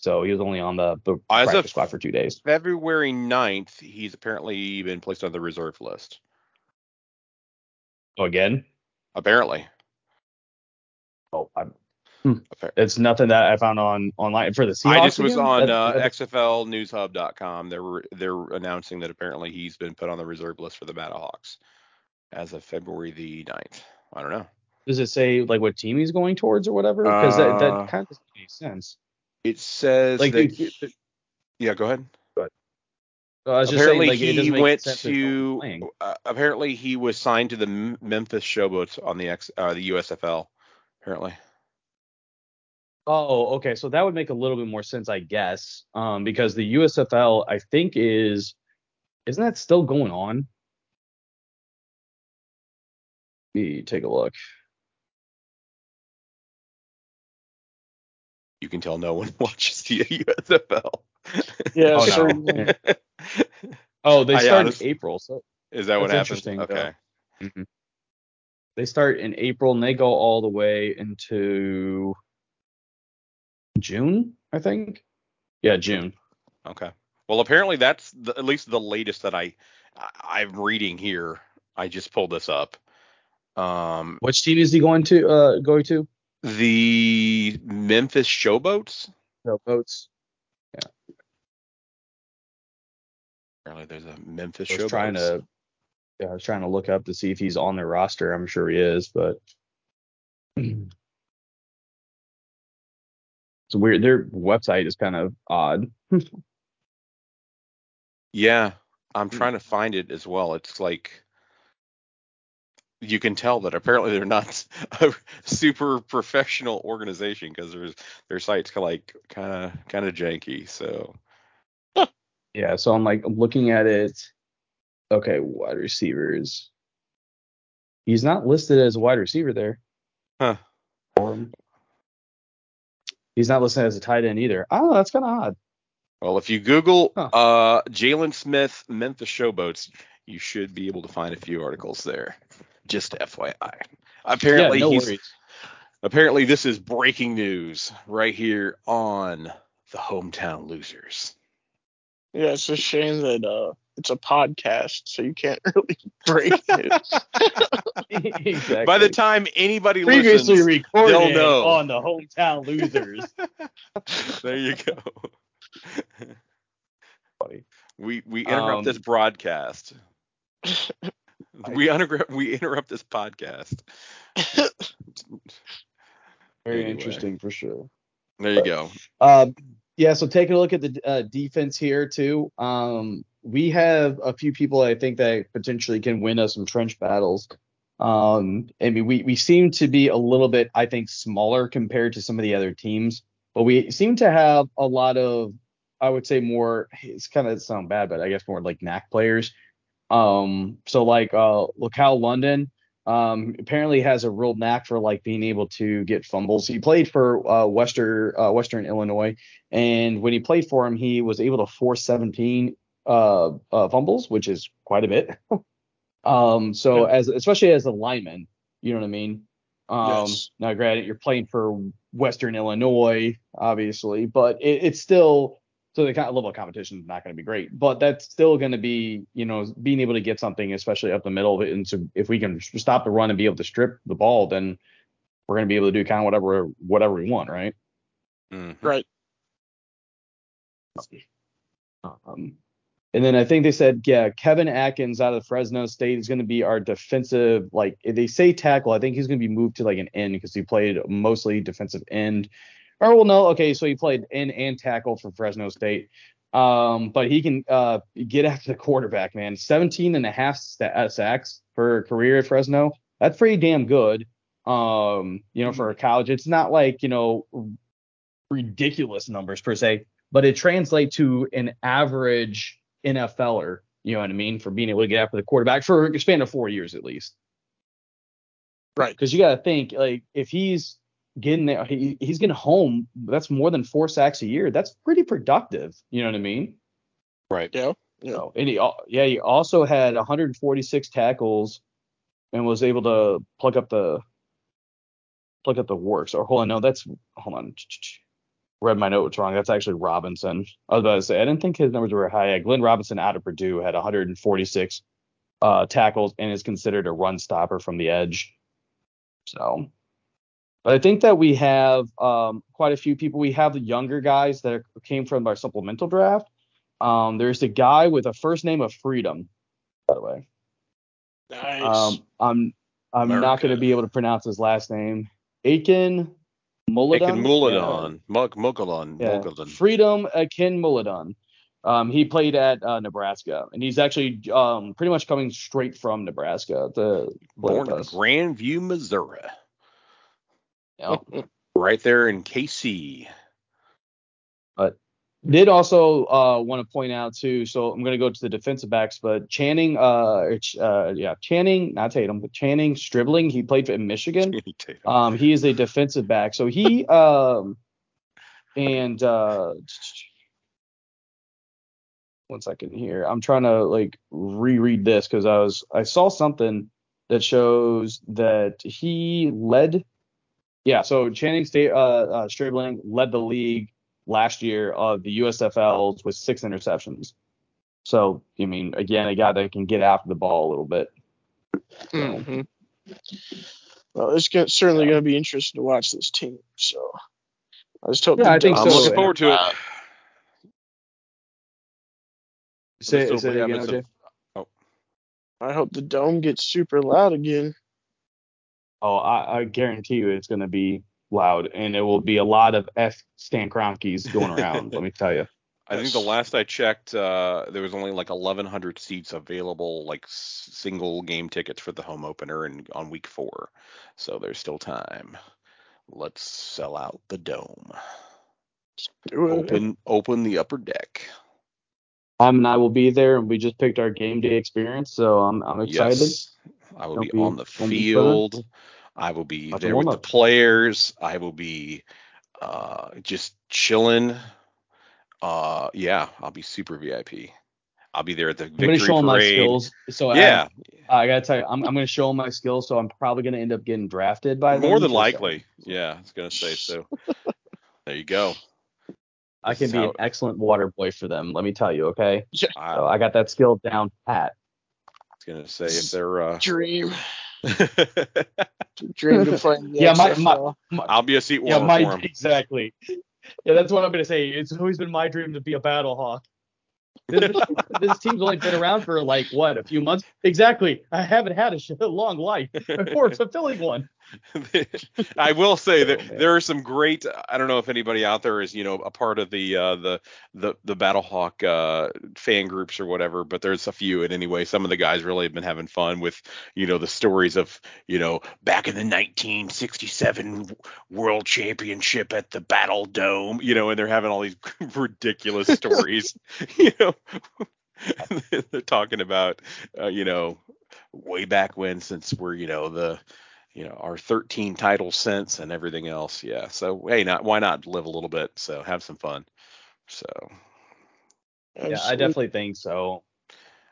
So he was only on the, the As of- practice squad for two days. February 9th, he's apparently been placed on the reserve list. Oh, again. Apparently. Oh, I'm, Appar- it's nothing that I found on online for the Seahawks. I just was again? on That- uh, that- XFLNewsHub.com. They're they're announcing that apparently he's been put on the reserve list for the Battlehawks as of February the 9th. I don't know. does it say like what team he's going towards or whatever? Because that, Uh, that kind of doesn't make sense. It says Like, that. yeah, go ahead. Just apparently saying, like, he went sense that no one's to. Uh, apparently he was signed to the M- Memphis Showboats on the X uh, the USFL. Apparently. Oh, okay. So that would make a little bit more sense, I guess, um, because the USFL, I think, is isn't that still going on? Let me take a look. You can tell no one watches the USFL. Yeah, Oh, no. Oh, they I start honest- in April. So Is that what That's happens? interesting, Okay. though. they start in April and they go all the way into June, I think. Yeah, June. Okay. Well, apparently that's the, at least the latest that I, I I'm reading here. I just pulled this up. Um, Which team is he going to uh going to? The Memphis Showboats. Showboats. Yeah. Apparently, there's a Memphis I was Showboats. trying to yeah, I was trying to look up to see if he's on their roster. I'm sure he is, but it's weird. Their website is kind of odd. Yeah, I'm Hmm. trying to find it as well. It's like you can tell that apparently they're not a super professional organization because there's their site's like kind of kind of janky. So Yeah, so I'm like I'm looking at it. Okay, wide receivers. He's not listed as a wide receiver there. Huh. For. He's not listed as a tight end either. Oh, that's kind of odd. Well, if you Google Huh. uh, Jalen Smith Memphis Showboats, you should be able to find a few articles there. Just FYI. Apparently, yeah, no he's worries. apparently this is breaking news right here on the hometown losers. Yeah, it's a shame that uh it's a podcast, so you can't really break it. exactly. By the time anybody previously listens, recorded they'll know. on the hometown losers. there you go. Funny. We we interrupt Um, this broadcast. we interrupt we interrupt this podcast. Very Anyway. interesting for sure. There you go. Um, yeah, so taking a look at the uh, defense here too. Um, we have a few people I think that potentially can win us some trench battles. Um, I mean, we we seem to be a little bit, I think, smaller compared to some of the other teams, but we seem to have a lot of, I would say, more. It's kind of sound bad, but I guess more like knack players. Um, so like uh, Locale London, um, apparently has a real knack for like being able to get fumbles. He played for uh, Western uh, Western Illinois, and when he played for him, he was able to force 17 uh, uh, fumbles, which is quite a bit. um, so as especially as a lineman, you know what I mean. Um, Yes. Now, granted, you're playing for Western Illinois, obviously, but it, it's still so the level of competition is not going to be great, but that's still going to be, you know, being able to get something, especially up the middle of it. And so if we can stop the run and be able to strip the ball, then we're going to be able to do kind of whatever whatever we want, right? Mhm. right. Um, And then I think they said, yeah, Kevin Atkins out of Fresno State is going to be our defensive, like if they say tackle, I think he's going to be moved to like an end because he played mostly defensive end. Or well, no, okay, so he played end and tackle for Fresno State. Um, but he can uh, get after the quarterback, man. 17 and a half sacks for a career at Fresno. That's pretty damn good. Um, you know, for a college, it's not like you know ridiculous numbers per se, but it translates to an average NFLer, you know what I mean, for being able to get after the quarterback for a span of four years at least. Right. Because you got to think, like, if he's getting there, he, he's getting home, that's more than four sacks a year. That's pretty productive. You know what I mean? Right. Yeah. Yeah. So, and he, yeah, he also had 146 tackles and was able to plug up the plug up the works. Or hold on, no, that's hold on read my note. notes wrong. That's actually Robinson. I was about to say I didn't think his numbers were high. Glenn Robinson out of Purdue had 146 uh, tackles and is considered a run stopper from the edge. So, but I think that we have um, quite a few people. We have the younger guys that came from our supplemental draft. Um, there's a guy with a first name of Freedom, by the way. Nice. Um, I'm I'm not going to be able to pronounce his last name. Aiken Muladon. Aiken Muladon. Mug Mugadon. Yeah. Mugadon. Freedom Akin Muladon. Um, he played at uh, Nebraska, and he's actually um, pretty much coming straight from Nebraska to Born in. Grandview, Missouri. Yeah. Right there in KC. But did also uh, want to point out too. So I'm going to go to the defensive backs, but Channing, uh, uh, yeah, Channing, not Tatum, but Channing Stribling. He played in Michigan. Um, he is a defensive back. So he um, and uh, one second here. I'm trying to like reread this because I was I saw something that shows that he led. Yeah, so Channing State uh, uh, Stribling led the league last year of the USFLs with six interceptions. So, I mean, again, a guy that can get after the ball a little bit. Mhm. Well, it's gonna, certainly going to be interesting to watch this team. So I just hope. Yeah, I think I'm so. looking forward to it. Uh, Say, Still- say it again, but it's a- OJ. I hope the dome gets super loud again. Oh, I, I guarantee you it's going to be loud, and it will be a lot of F Stan Kroenkes going around. let me tell you. I think the last I checked, uh, there was only like 1,100 seats available, like s- single game tickets for the home opener and on week four. So there's still time. Let's sell out the dome. Open, open the upper deck. Um, and I will be there, and we just picked our game day experience, so I'm I'm excited. Yes, I will be, be- on the field. I will be there with the players. I will be uh, just chilling. Uh, yeah, I'll be super VIP. I'll be there at the victory. I'm going to show them my skills. So Yeah, I, I got to tell you, I'm I'm going to show them my skills. So I'm probably going to end up getting drafted by them. more than likely. Yeah, I was gonna say so. there you go. I can be an excellent water boy for them. Let me tell you, okay? I So I got that skill down pat. Was gonna say if they're. Uh... Dream, dream to play. In the Yeah, my- XFL. I'll be a seat Yeah, warmer my for 'em. exactly. Yeah, that's what I'm gonna say. It's always been my dream to be a battle hawk. This, this team's only been around for like what a few months. Exactly. I haven't had a long life or a fulfilling one. I will say that Oh, there are some great. I don't know if anybody out there is you know a part of the uh, the the the Battlehawk uh, fan groups or whatever, but there's a few. And anyway, some of the guys really have been having fun with you know the stories of you know back in the 1967 World Championship at the Battle Dome, you know, and they're having all these ridiculous stories, you know. they're talking about uh, you know way back when since we're you know the you know our 13 titles since and everything else. Yeah so hey not why not live a little bit? So have some fun. So. Yeah, I definitely think so.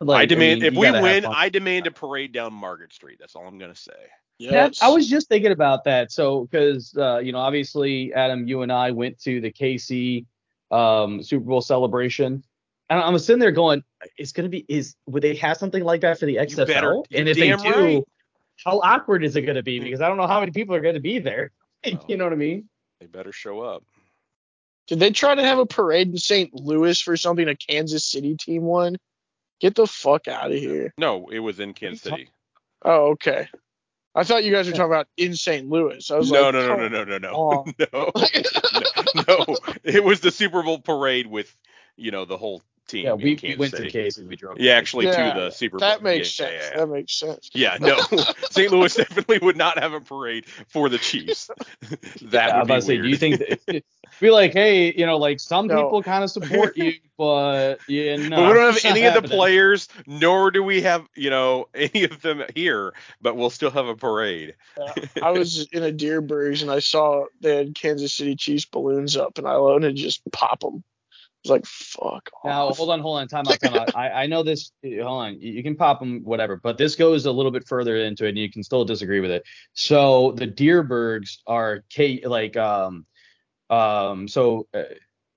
i Like, demand mean, if we win i demand a parade down market street. That's all i'm gonna say. That- I was just thinking about that. So, because uh, you know, obviously, Adam, you and I went to the KC um, Super Bowl celebration, and I'm sitting there going, "It's gonna be is would they have something like that for the XFL? better- and if they do, right. How awkward is it gonna be? Because I don't know how many people are gonna be there. Well. you know what I mean? they better show up Did they try to have a parade in St. Louis for something a Kansas City team won? Get the fuck out of here. No, it was in Kansas What are City. Oh, okay. I thought you guys were talking about in St. Louis. I was No, like, no, no, come no, no, no, no, no, no. It was the Super Bowl parade with, you know, the whole team. Yeah, in we, we Kansas went City. to Casey. We drove. Yeah, actually, Yeah, to the Super Bowl. That makes Yeah, sense. yeah, yeah. That makes sense. Yeah, no. St. Louis definitely would not have a parade for the Chiefs. that Yeah, I'm would be about to say, weird. do you think that, be like, hey, you know, like some No. people kind of support you, but you know, but we don't have any of the happening. players, nor do we have, you know, any of them here. But we'll still have a parade. I was in a Dierbergs and I saw they had Kansas City Chiefs balloons up, and I wanted to just pop them. Was like, fuck Now, off. hold on, hold on, time out, time out. I, I know this. Hold on, you can pop them, whatever, but this goes a little bit further into it, and you can still disagree with it. So the Dierbergs are K, like, um, um, so uh,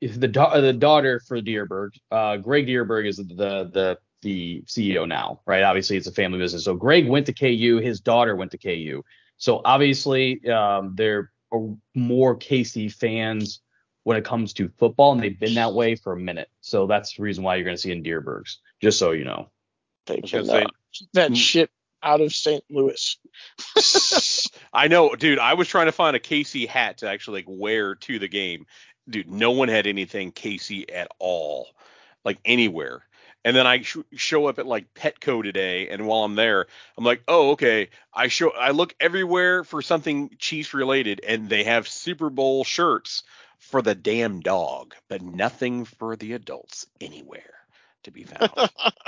if the da- the daughter for Dierberg, uh, Greg Dierberg is the the the CEO now, right? Obviously, it's a family business. So Greg went to KU, his daughter went to KU. So obviously, um, there are more Casey fans when it comes to football, and they've been that way for a minute. So that's the reason why you're going to see in Dierbergs, just so you know. They can gonna say- that Mm. shit out of St. Louis. I know, dude. I was trying to find a KC hat to actually like wear to the game. Dude, no one had anything KC at all, like anywhere. And then I sh- show up at like Petco today, and while I'm there, I'm like, oh, okay. I show, I look everywhere for something Chiefs related, and they have Super Bowl shirts for the damn dog, but nothing for the adults anywhere to be found.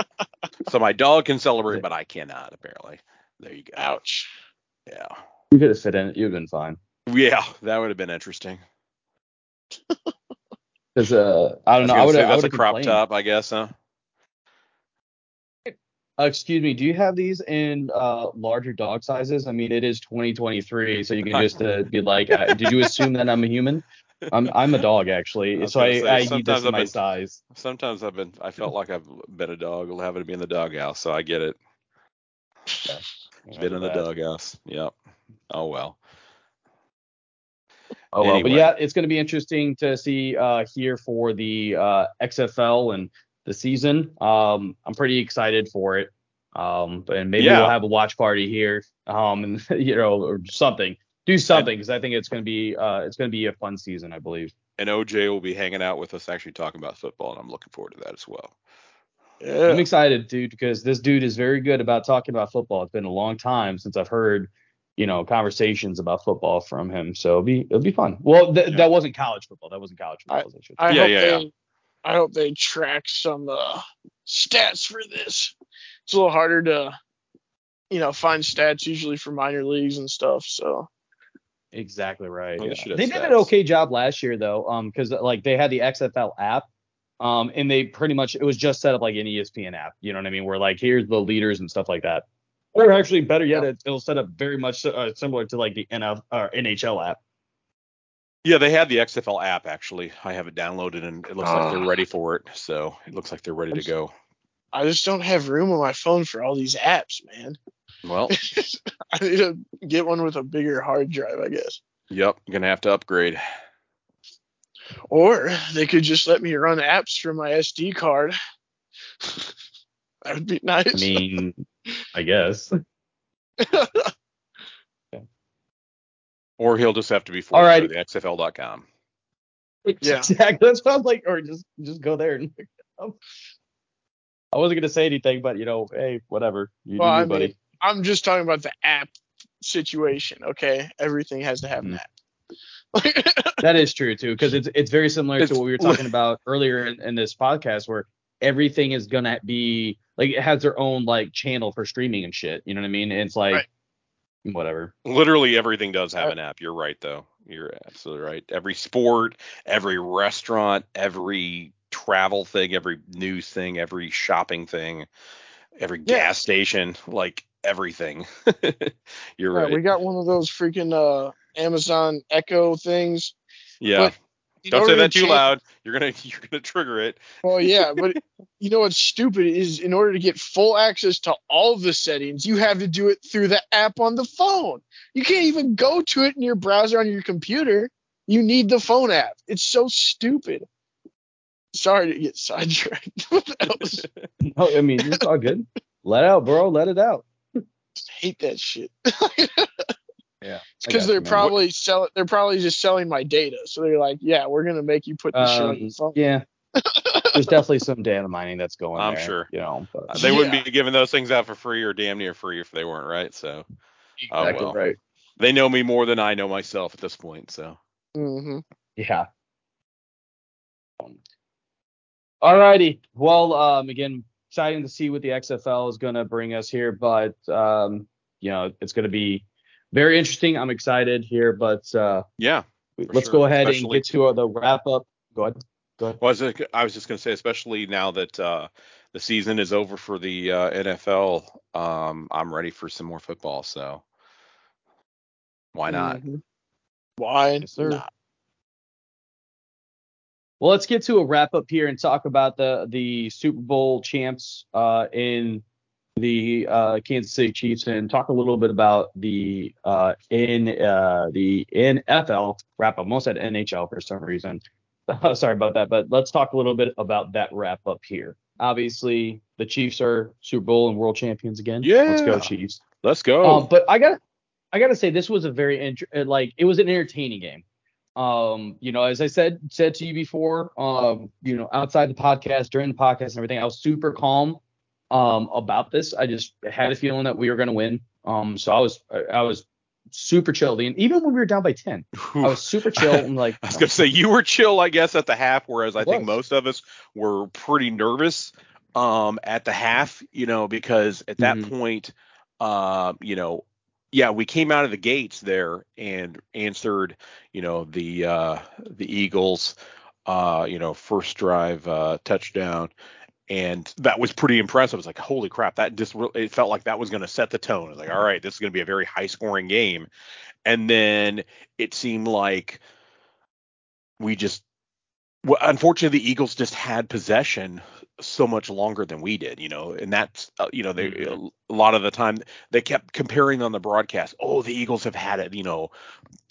so my dog can celebrate, but I cannot apparently. There you go. Ouch. Yeah. You could have fit in it. You'd have been fine. Yeah, that would have been interesting. Because uh, I I don't was know. I would have. that's a crop top, I guess, huh? Uh, excuse me. Do you have these in uh, larger dog sizes? I mean, it is 2023, so you can just uh, be like, uh, did you assume that I'm a human? I'm I'm a dog actually, was so I, say, I sometimes this in I've my been- size. Sometimes I've been, I felt like I've been a dog, having to be in the doghouse, so I get it. Been in the doghouse. Yep. Oh well. Oh well, but yeah, it's going to be interesting to see uh, here for the uh, XFL and the season. Um, I'm pretty excited for it. Um, and maybe Yeah. we'll have a watch party here. Um, and you know, or something. Do something because I think it's going to be uh, it's going to be a fun season, I believe. And OJ will be hanging out with us, actually talking about football, and I'm looking forward to that as well. Yeah. I'm excited, dude, because this dude is very good about talking about football. It's been a long time since I've heard, you know, conversations about football from him. So it'll be it'll be fun. Well, th- Yeah. that wasn't college football. That wasn't college football. I should I Yeah, hope yeah, they yeah. I hope they track some uh, stats for this. It's a little harder to you know find stats usually for minor leagues and stuff. So Exactly right. Well, they yeah. should have They did an okay job last year though, um, because like they had the XFL app, um, and they pretty much it was just set up like an ESPN app. You know what I mean? Where like here's the leaders and stuff like that. Or actually, better yet, Yeah. it, it'll set up very much uh, similar to like the NF or NHL app. Yeah, they have the XFL app actually. I have it downloaded, and it looks like they're Ah. ready for it. So it looks like they're ready to go. I just don't have room on my phone for all these apps, man. Well, I need to get one with a bigger hard drive, I guess. yep, gonna have to upgrade. Or they could just let me run apps from my SD card. that would be nice. I mean, I guess. Or he'll just have to be forced All right. to the XFL.com. Yeah. exactly. That's what I'm like. Or just just go there and. pick it up. I wasn't gonna say anything, but you know, hey, whatever. You Well, do I you, buddy. mean, I'm just talking about the app situation. Okay, everything has to have an Mm. app. That is true too, because it's it's very similar It's- to what we were talking about earlier in, in this podcast, where everything is gonna be like it has their own like channel for streaming and shit. You know what I mean? It's like Right. whatever. Literally everything does have Uh, an app. You're right though. You're absolutely right. Every sport, every restaurant, every travel thing, every news thing, every shopping thing, every Yeah. gas station, like everything. You're Yeah, right. we got one of those freaking uh, Amazon Echo things. yeah. but Don't say order to that too change- loud. You're gonna you're gonna trigger it. Well, yeah, but you know what's stupid is in order to get full access to all the settings, you have to do it through the app on the phone. You can't even go to it in your browser on your computer. You need the phone app. It's so stupid. Sorry to get sidetracked. that was, No, I mean it's all good. Let out, bro. Let it out. Hate that shit. Yeah. It's because they're probably selling. They're probably just selling my data. So they're like, yeah, we're gonna make you put this shit on Um, your phone. yeah. There's definitely some data mining that's going on. I'm there, sure. You know, but they wouldn't be giving those things out for free or damn near free if they weren't right. So oh, exactly well. right. they know me more than I know myself at this point. So Mm-hmm. Yeah. All righty. Well, um, again, exciting to see what the XFL is going to bring us here, but um, you know, it's going to be very interesting. I'm excited here, but uh, yeah. let's sure, go ahead and get to the wrap up. Go ahead. Go ahead. Well, I was, just- I was just going to say, especially now that uh, the season is over for the uh, NFL, um, I'm ready for some more football. So why not? Mhm. Why Yes, sir. not? Well, let's get to a wrap up here and talk about the the Super Bowl champs uh, in the uh, Kansas City Chiefs and talk a little bit about the uh, in uh, the NFL wrap up. Most at NHL for some reason. Sorry about that, but let's talk a little bit about that wrap up here. Obviously, the Chiefs are Super Bowl and world champions again. Yeah, let's go Chiefs. Let's go. Um, but I got I got to say this was a very int- uh, like it was an entertaining game. Um, you know, as I said said to you before, um, you know, outside the podcast, during the podcast and everything, I was super calm um about this. I just had a feeling that we were going to win. Um, so I was I was super chilled. And even when we were down by 10, I was super chill. I'm like, I was gonna say you were chill, I guess, at the half, whereas I I think was. most of us were pretty nervous um, at the half, you know, because at that Mhm. point, uh, you know, yeah, we came out of the gates there and answered, you know, the uh, the Eagles, uh, you know, first drive uh, touchdown. And that was pretty impressive. I was like, holy crap, that just re- it felt like that was going to set the tone. I was like, all right, this is going to be a very high scoring game. And then it seemed like we just well, unfortunately the eagles just had possession so much longer than we did you know and that's uh, you know they Mhm. a lot of the time they kept comparing on the broadcast oh the eagles have had it you know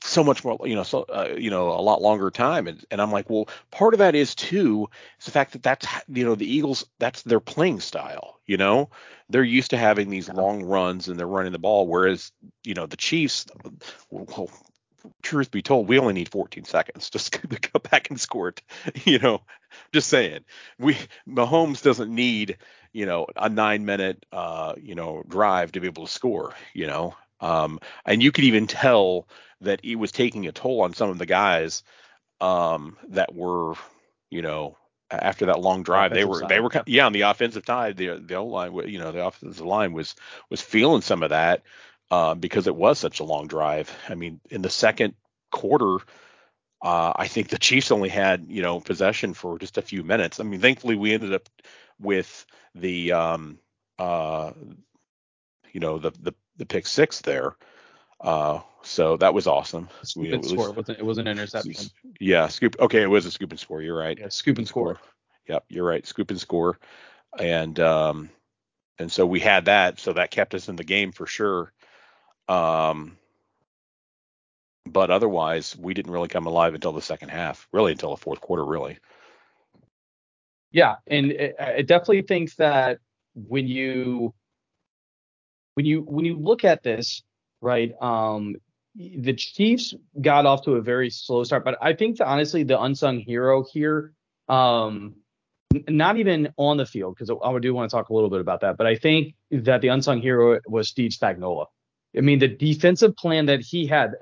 so much more you know so uh, you know a lot longer time and, and i'm like well part of that is too is the fact that that's you know the eagles that's their playing style you know they're used to having these long runs and they're running the ball whereas you know the chiefs well, truth be told, we only need 14 seconds just to go back and score it. You know, just saying. We Mahomes doesn't need you know a nine minute uh you know drive to be able to score. You know, um, and you could even tell that he was taking a toll on some of the guys um that were you know after that long drive they were they were yeah. yeah on the offensive side the the O line you know the offensive line was was feeling some of that uh, because it was such a long drive. I mean, in the second quarter, uh, I think the Chiefs only had you know possession for just a few minutes. I mean, thankfully we ended up with the um, uh, you know the the the pick six there. Uh, so that was awesome. scoop We- score. least- It wasn't, it was an interception. yeah, scoop. Okay, it was a scoop and score. You're right. Yeah, scoop and score. Yep, you're right. Scoop and score, and um, and so we had that, so that kept us in the game for sure. Um, but otherwise, we didn't really come alive until the second half, really until the fourth quarter, really. Yeah, and it, I definitely think that when you when you when you look at this, right? Um, the Chiefs got off to a very slow start, but I think that honestly the unsung hero here, um, not even on the field because I do want to talk a little bit about that, but I think that the unsung hero was Steve Spagnuolo. I mean, the defensive plan that he had,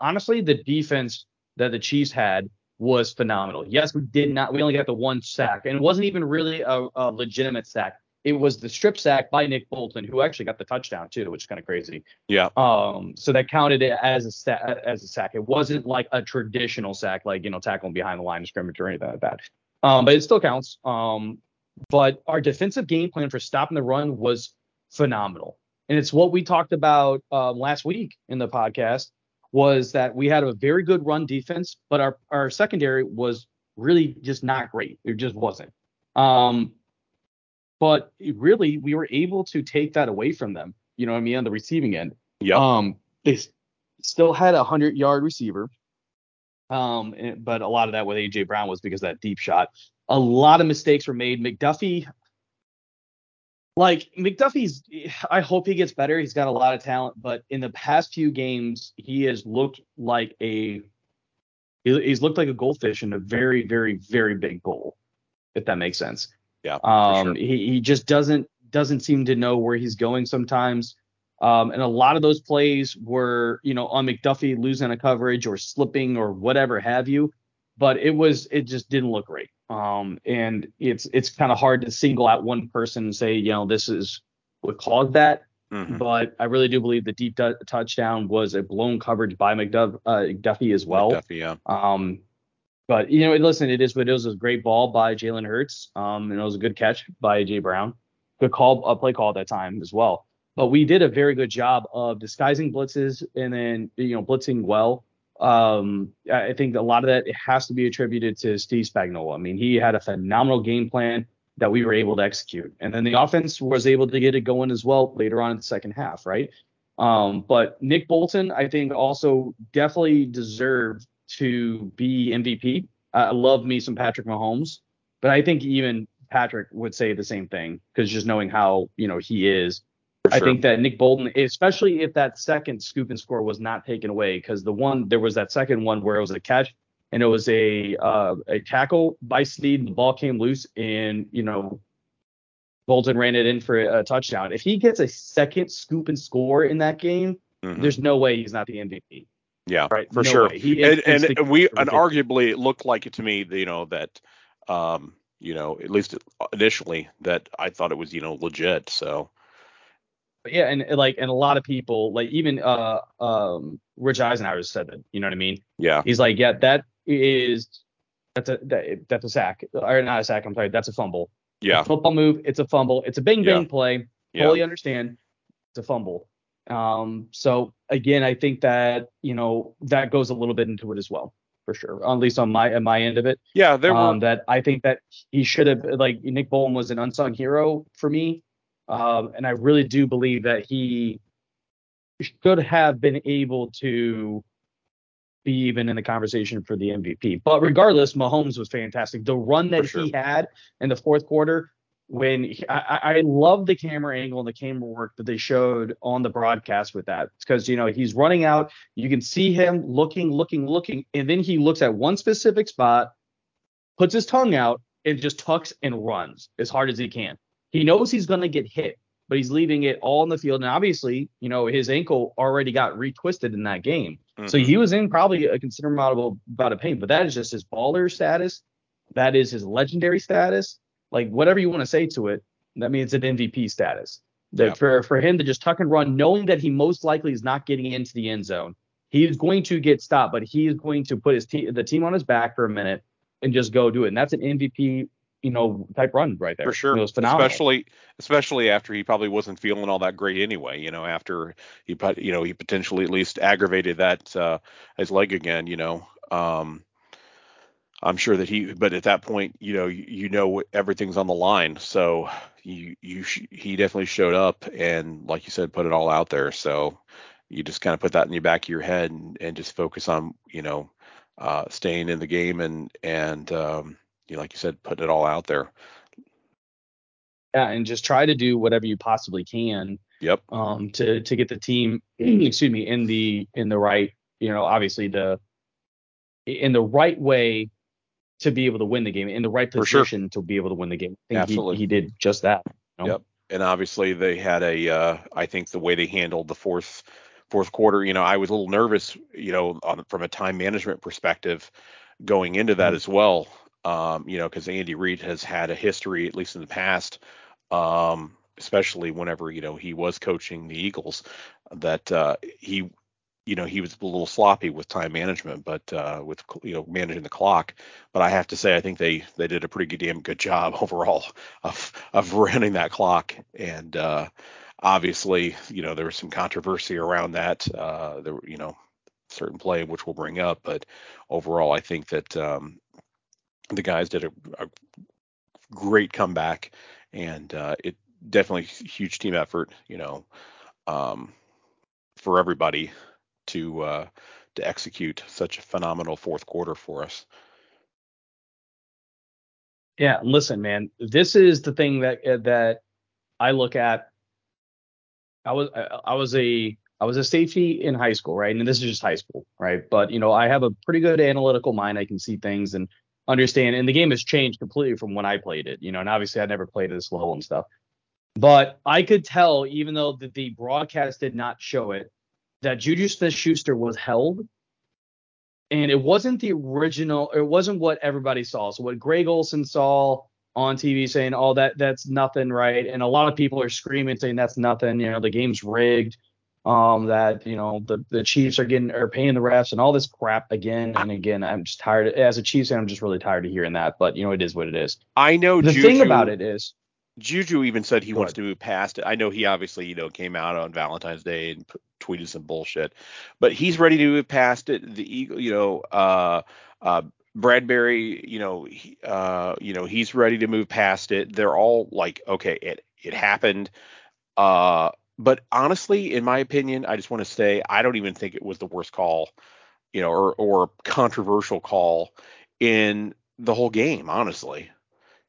honestly, the defense that the Chiefs had was phenomenal. Yes, we did not, we only got the one sack, and it wasn't even really a, a legitimate sack. It was the strip sack by Nick Bolton, who actually got the touchdown too, which is kind of crazy. Yeah, Um, so that counted it as a sa- as a sack. It wasn't like a traditional sack, like you know, tackling behind the line of scrimmage or anything like that. Um, but it still counts. Um, but our defensive game plan for stopping the run was phenomenal, and it's what we talked about um, last week in the podcast. Was that we had a very good run defense, but our our secondary was really just not great. It just wasn't. Um, but really, we were able to take that away from them. You know what I mean on the receiving end. Yeah. Um, they still had a hundred yard receiver. Um, but a lot of that with AJ Brown was because of that deep shot. A lot of mistakes were made. McDuffie, like McDuffie's, I hope he gets better. He's got a lot of talent, but in the past few games, he has looked like a he's looked like a goldfish in a very, very, very big bowl, if that makes sense. Yeah. Um, sure. he, he just doesn't doesn't seem to know where he's going sometimes. Um, and a lot of those plays were, you know, on McDuffie losing a coverage or slipping or whatever have you. But it was it just didn't look great. Um, and it's it's kind of hard to single out one person and say, you know, this is what caused that. Mhm. But I really do believe the deep tu- touchdown was a blown coverage by McDuff, uh, McDuffie as well. McDuffie, yeah. Um, but you know, listen, it is what it is. It was a great ball by Jalen Hurts. Um, and it was a good catch by AJ Brown. Good call, a play call at that time as well. But we did a very good job of disguising blitzes and then you know blitzing well. Um, I think a lot of that has to be attributed to Steve Spagnuolo. I mean, he had a phenomenal game plan that we were able to execute, and then the offense was able to get it going as well later on in the second half, right? Um, but Nick Bolton, I think, also definitely deserved to be MVP. I love me some Patrick Mahomes, but I think even Patrick would say the same thing because just knowing how you know he is, I sure. think that Nick Bolton, especially if that second scoop and score was not taken away, because the one there was that second one where it was a catch and it was a uh, a tackle by Snead, the ball came loose and you know Bolton ran it in for a touchdown. If he gets a second scoop and score in that game, Mhm. there's no way he's not the MVP. yeah, Right? for No sure. and, is and we and arguably it looked like it to me, you know, that um, you know, at least initially that I thought it was, you know, legit. So But yeah, and like and a lot of people like even uh um Rich Eisenhower said that. You know what I mean? yeah, He's like, yeah, that is that's a that, that's a sack or not a sack. I'm sorry, that's a fumble. yeah, a football move. It's a fumble. It's a bing bang yeah. play. yeah, understand. It's a fumble. Um, so again, I think that you know that goes a little bit into it as well, for sure. At least on my on my end of it. yeah. There um, were that I think that he should have like Nick Bolton was an unsung hero for me, um, and I really do believe that he should have been able to be even in the conversation for the MVP. But regardless, Mahomes was fantastic. The run that sure. he had in the fourth quarter, when he, I, I I love the camera angle and the camera work that they showed on the broadcast with that, because you know he's running out, you can see him looking, looking, looking, and then he looks at one specific spot, puts his tongue out, and just tucks and runs as hard as he can. He knows he's going to get hit, but he's leaving it all in the field. And obviously, you know, his ankle already got retwisted in that game. So Mhm. he was in probably a considerable amount of pain, but that is just his baller status. That is his legendary status. Like whatever you want to say to it, that means an MVP status. That for for him to just tuck and run, knowing that he most likely is not getting into the end zone, he's going to get stopped, but he is going to put his team the team on his back for a minute and just go do it. And that's an MVP, you know, type run right there. for sure. It was phenomenal. Especially especially after he probably wasn't feeling all that great anyway. You know, after he put you know he potentially at least aggravated that uh, his leg again. You know, um, I'm sure that he. But at that point, you know, you, you know everything's on the line. So you you sh- he definitely showed up and like you said, put it all out there. So you just kind of put that in the back of your head and, and just focus on you know uh, staying in the game and and um, like you said, putting it all out there. Yeah, and just try to do whatever you possibly can Yep. um, to to get the team, excuse me, in the in the right, you know, obviously the in the right way to be able to win the game, in the right For sure. position to be able to win the game. Absolutely. He, he did just that. you know? Yep. And obviously they had a uh I think the way they handled the fourth fourth quarter, you know, I was a little nervous, you know, on, from a time management perspective going into that Mhm. as well. Um, you know, because Andy Reid has had a history, at least in the past, um, especially whenever, you know, he was coaching the Eagles, that uh he you know, he was a little sloppy with time management, but uh, with you know managing the clock. But I have to say, I think they they did a pretty good, damn good job overall of of running that clock. And uh, obviously, you know, there was some controversy around that. Uh, there, you know, certain play which we'll bring up, but overall, I think that um, the guys did a, a great comeback, and uh, it definitely huge team effort. You know, um, for everybody to uh, to execute such a phenomenal fourth quarter for us. Yeah, listen, man, this is the thing that that I look at. I was I was a I was a safety in high school, right? And this is just high school, right? But you know, I have a pretty good analytical mind. I can see things and understand. And the game has changed completely from when I played it, you know. And obviously, I never played this level and stuff. But I could tell, even though the, the broadcast did not show it, that Juju Smith-Schuster was held and it wasn't the original. It wasn't what everybody saw. So what Greg Olsen saw on TV saying, "Oh, that that's nothing, right?" And a lot of people are screaming saying that's nothing. You know, the game's rigged. Um, that you know the the Chiefs are getting are paying the refs and all this crap again and again. I'm just tired. As a Chiefs fan, I'm just really tired of hearing that. But you know, it is what it is. I know the Juju, thing about it is Juju even said he wants to move past it. I know he obviously, you know, came out on Valentine's Day and p- tweeted some bullshit, but he's ready to move past it. The Eagle, you know, uh, uh, Bradberry, you know, he, uh, you know, he's ready to move past it. They're all like, okay, it it happened. Uh, but honestly, in my opinion, I just want to say I don't even think it was the worst call, you know, or or controversial call in the whole game. Honestly,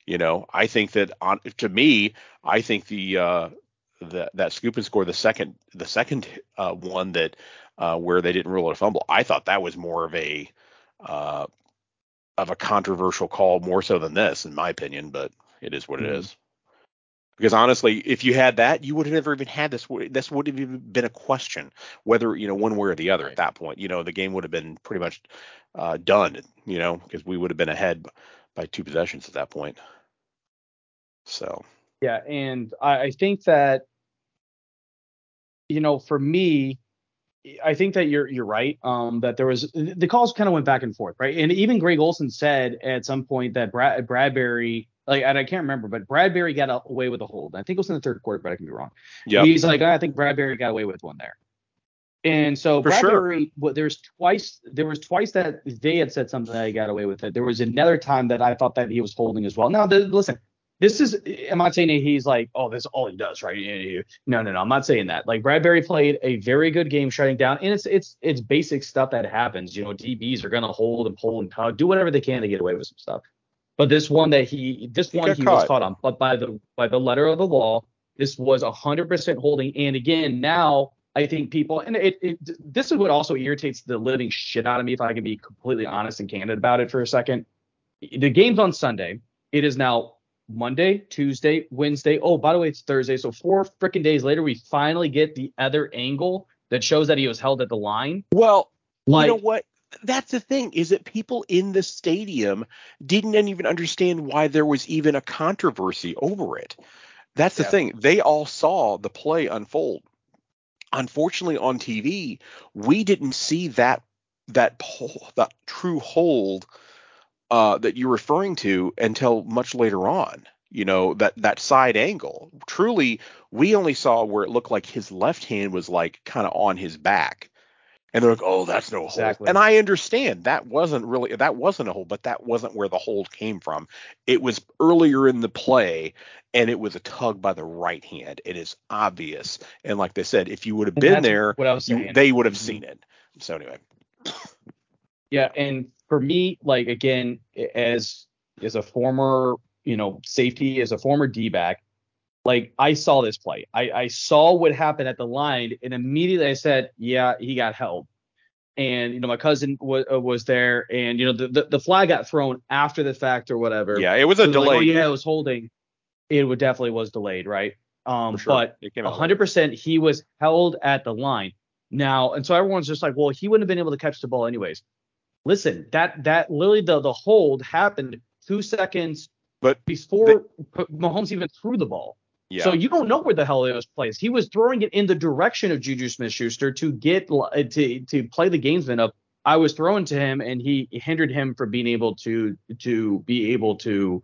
you know, I think that on to me, I think the uh, that that scoop and score the second the second uh, one that uh, where they didn't rule it a fumble. I thought that was more of a uh, of a controversial call more so than this, in my opinion. But it is what it Mhm. is. Because honestly, if you had that, you would have never even had this. This would have even been a question whether you know one way or the other. At that point, you know, the game would have been pretty much uh, done. You know, because we would have been ahead by two possessions at that point. So Yeah, and I, I think that you know, for me, I think that you're you're right. Um, that there was the calls kind of went back and forth, right? And even Greg Olsen said at some point that Brad, Bradberry, like, and I can't remember, but Bradberry got away with a hold. I think it was in the third quarter, but I can be wrong. yeah, He's like, I think Bradberry got away with one there. And so For sure. Bradberry, what there's twice there was twice that they had said something that he got away with it. There was another time that I thought that he was holding as well. Now, the, listen, this is I'm not saying that he's like, oh, this is all he does, right? No, no, no, I'm not saying that. Like Bradberry played a very good game shutting down, and it's it's it's basic stuff that happens. You know, DBs are gonna hold and pull and tug, do whatever they can to get away with some stuff. But this one that he this He one he was caught. caught on, but by the by the letter of the law, this was 100% holding. And again, now I think people, and it, it this is what also irritates the living shit out of me, if I can be completely honest and candid about it for a second. The game's on Sunday. It is now Monday, Tuesday, Wednesday. Oh, by the way, it's Thursday. So four freaking days later, we finally get the other angle that shows that he was held at the line. Well, Like, you know what? That's the thing is that people in the stadium didn't even understand why there was even a controversy over it. That's the Yeah. thing. They all saw the play unfold. Unfortunately, on TV, we didn't see that that pull, that true hold uh, that you're referring to until much later on. You know that that side angle. Truly, we only saw where it looked like his left hand was like kind of on his back, and they're like, "Oh, that's no hold." Exactly. And I understand that wasn't really that wasn't a hold, but that wasn't where the hold came from. It was earlier in the play, and it was a tug by the right hand. It is obvious, and like they said, if you would have been there, what I was you, they would have Mhm. seen it. So anyway, Yeah, and for me, like again, as as a former, you know, safety, as a former D back, like I saw this play. I, I saw what happened at the line, and immediately I said, yeah, he got held. And you know, my cousin was uh, was there, and you know, the, the the flag got thrown after the fact or whatever. yeah, it was a So they're like, delay. oh yeah, it was holding. It would definitely was delayed, right? Um, sure. but it came out later. 100% he was held at the line. Now, and so everyone's just like, well, he wouldn't have been able to catch the ball anyways. Listen, that that literally the the hold happened two seconds But before P- Mahomes even threw the ball. Yeah. So you don't know where the hell it was placed. He was throwing it in the direction of Juju Smith-Schuster to get to to play the gamesman of I was throwing to him and he hindered him from being able to to be able to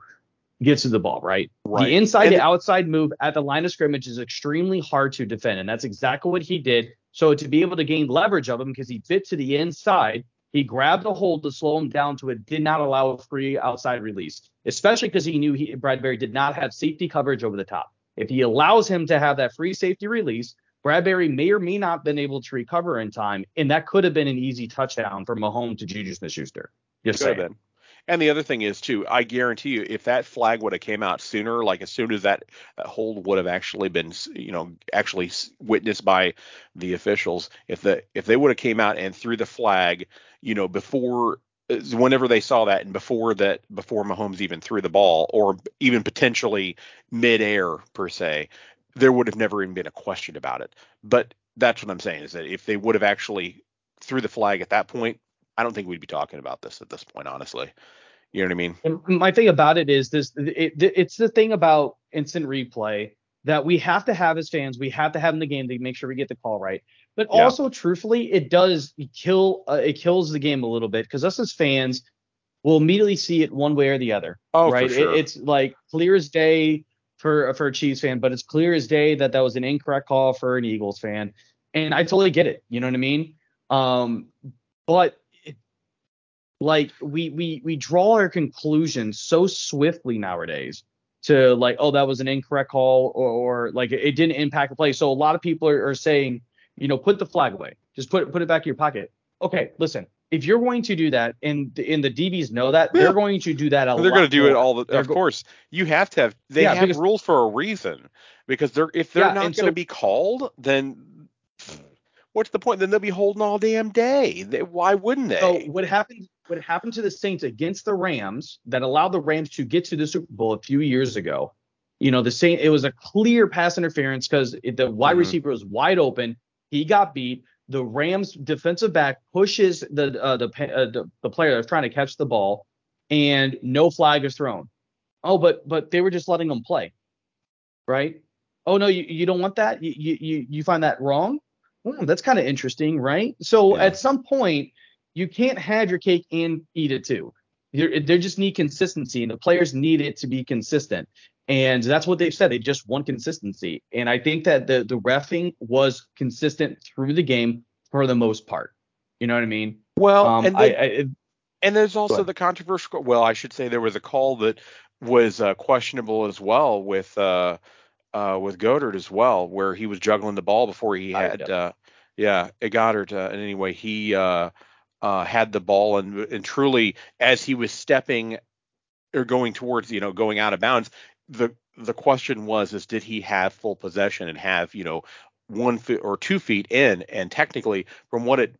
get to the ball, right? Right. The inside And to it- outside move at the line of scrimmage is extremely hard to defend, and that's exactly what he did. So to be able to gain leverage of him because he fit to the inside, he grabbed a hold to slow him down to it, did not allow a free outside release, especially because he knew he, Bradberry did not have safety coverage over the top. If he allows him to have that free safety release, Bradberry may or may not have been able to recover in time, and that could have been an easy touchdown from Mahomes to Juju Smith-Schuster. Just Could have been. And the other thing is too, I guarantee you, if that flag would have came out sooner, like as soon as that, that hold would have actually been, you know, actually witnessed by the officials, if the if they would have came out and threw the flag, you know, before Uh, whenever they saw that and before that before Mahomes even threw the ball or even potentially midair per se, there would have never even been a question about it. But that's what I'm saying is that if they would have actually threw the flag at that point, I don't think we'd be talking about this at this point, honestly. You know what I mean? And my thing about it is this: it, it's the thing about instant replay that we have to have as fans. We have to have in the game to make sure we get the call right. But Yeah. also, truthfully, it does kill. Uh, it kills the game a little bit because us as fans will immediately see it one way or the other. Oh, right? for sure. It, it's like clear as day for for a Chiefs fan, but it's clear as day that that was an incorrect call for an Eagles fan, and I totally get it. You know what I mean? Um, but it, like we we we draw our conclusions so swiftly nowadays to like, oh, that was an incorrect call, or, or like it, it didn't impact the play. So a lot of people are, are saying, you know, put the flag away, just put it put it back in your pocket. Okay, listen. If you're going to do that, and and the DBs know that, Yeah. they're going to do that a they're lot going to do it all the They're of go- course you have to have they Yeah, have because- rules for a reason because they're if they're Yeah, not going to so- be called then what's the point then they'll be holding all damn day they, why wouldn't they So what happened? What happened to the Saints against the Rams that allowed the Rams to get to the Super Bowl a few years ago? You know, the Saint it was a clear pass interference because the wide Mhm. receiver was wide open. He got beat. The Rams defensive back pushes the uh, the, uh, the the player that's trying to catch the ball, and no flag is thrown. Oh, but but they were just letting them play, right? Oh no, you, you don't want that. You you you, you find that wrong? Hmm, that's kind of interesting, right? So Yeah. at some point, you can't have your cake and eat it too. There, there just need consistency, and the players need it to be consistent. And that's what they've said. They just want consistency. And I think that the the refing was consistent through the game for the most part. You know what I mean? well Um, and I, they- I And there's also the controversial. Well, I should say there was a call that was uh, questionable as well with uh, uh, with Goedert as well, where he was juggling the ball before he had. Uh, yeah, Goedert. Uh, and anyway, he uh, uh, had the ball and and truly as he was stepping or going towards you know going out of bounds, the the question was is did he have full possession and have you know one foot or two feet in and technically from what it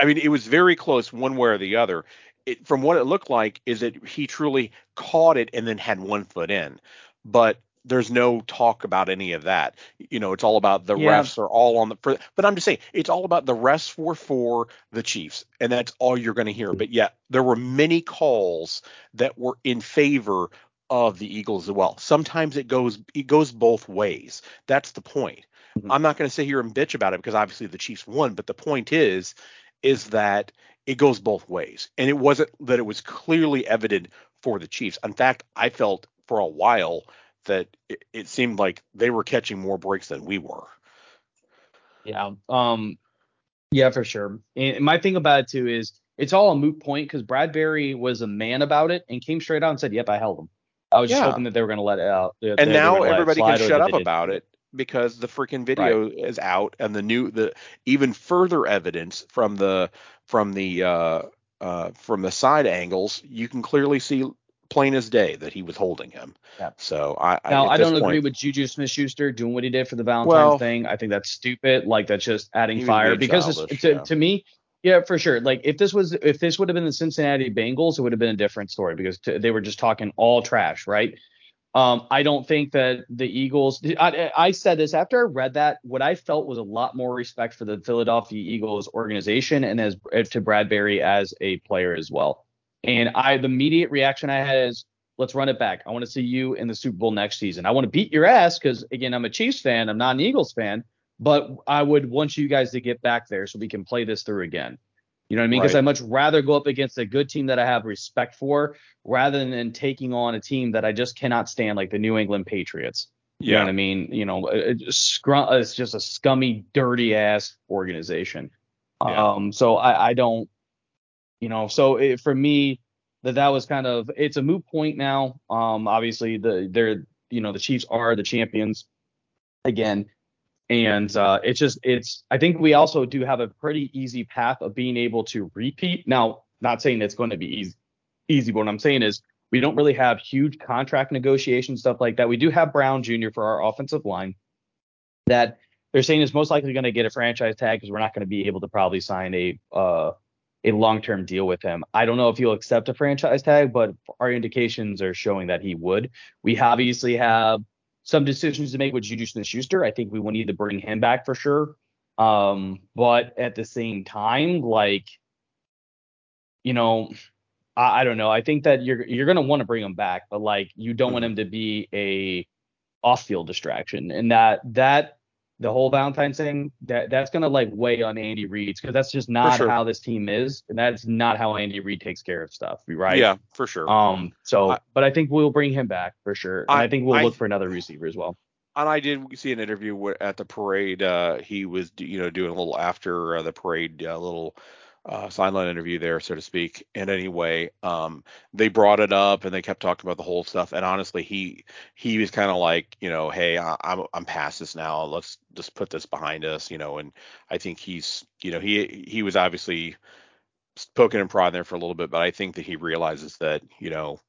I mean, it was very close one way or the other. It, from what it looked like, is that he truly caught it and then had one foot in. But there's no talk about any of that. You know, it's all about the Yeah. refs are all on the. For, but I'm just saying, it's all about the refs were for the Chiefs, and that's all you're going to hear. Mm. But yeah, there were many calls that were in favor of the Eagles as well. Sometimes it goes it goes both ways. That's the point. Mhm. I'm not going to sit here and bitch about it because obviously the Chiefs won, but the point is is that it goes both ways. And it wasn't that it was clearly evident for the Chiefs. In fact, I felt for a while that it, it seemed like they were catching more breaks than we were. Yeah. Um. Yeah, for sure. And my thing about it too is it's all a moot point because Bradberry was a man about it and came straight out and said, "Yep, I held him." I was just hoping that they were going to let it out. that And they now gonna let it everybody can shut up about it because the freaking video is out and the new the even further evidence from the from the uh uh from the side angles, you can clearly see plain as day that he was holding him. Yeah. So I Now, I don't agree with Juju Smith-Schuster doing what he did for the Valentine Well- thing. I think that's stupid. Like that's just adding fire because it's, childish, to, to me, yeah, for sure. Like if this was if this would have been the Cincinnati Bengals, it would have been a different story because t- they were just talking all trash, right? Um, I don't think that the Eagles. I, I said this after I read that. What I felt was a lot more respect for the Philadelphia Eagles organization and as to Bradberry as a player as well. And I, the immediate reaction I had is, let's run it back. I want to see you in the Super Bowl next season. I want to beat your ass because again, I'm a Chiefs fan. I'm not an Eagles fan, but I would want you guys to get back there so we can play this through again. You know what I mean? Because Right. I'd much rather go up against a good team that I have respect for rather than taking on a team that I just cannot stand, like the New England Patriots. You know what I mean? You know, it- it just scrum, it's just a scummy, dirty ass organization. Yeah. Um, so I, I don't, you know, so it, for me, that that was kind of it's a moot point now. Um, obviously the they're you know the Chiefs are the champions again, And uh, it's just it's I think we also do have a pretty easy path of being able to repeat. Now, not saying it's going to be easy, easy, but what I'm saying is we don't really have huge contract negotiation stuff like that. We do have Brown Jr. for our offensive line that they're saying is most likely going to get a franchise tag because we're not going to be able to probably sign a uh, a long term deal with him. I don't know if he'll accept a franchise tag, but our indications are showing that he would. We obviously have some decisions to make with Juju Smith Schuster. I think we will need to bring him back for sure. Um, but at the same time, like, you know, I, I don't know. I think that you're you're gonna want to bring him back, but like you don't want him to be a off field distraction. And that that the whole Valentine's thing, that that's gonna like weigh on Andy Reid's because that's just not sure. how this team is, and that's not how Andy Reid takes care of stuff, right? Yeah, for sure. Um. So, I- but I think we'll bring him back for sure, and I, I- think we'll I- look for another receiver as well. and I did see an interview at the parade. Uh, he was, you know, doing a little after uh, the parade, a little uh, sideline interview there, so to speak. And anyway, um, they brought it up and they kept talking about the whole stuff. And honestly, he he was kind of like, you know, hey, I, I'm I'm past this now. Let's just put this behind us, you know. And I think he's, you know, he he was obviously poking and prodding there for a little bit, but I think that he realizes that, you know,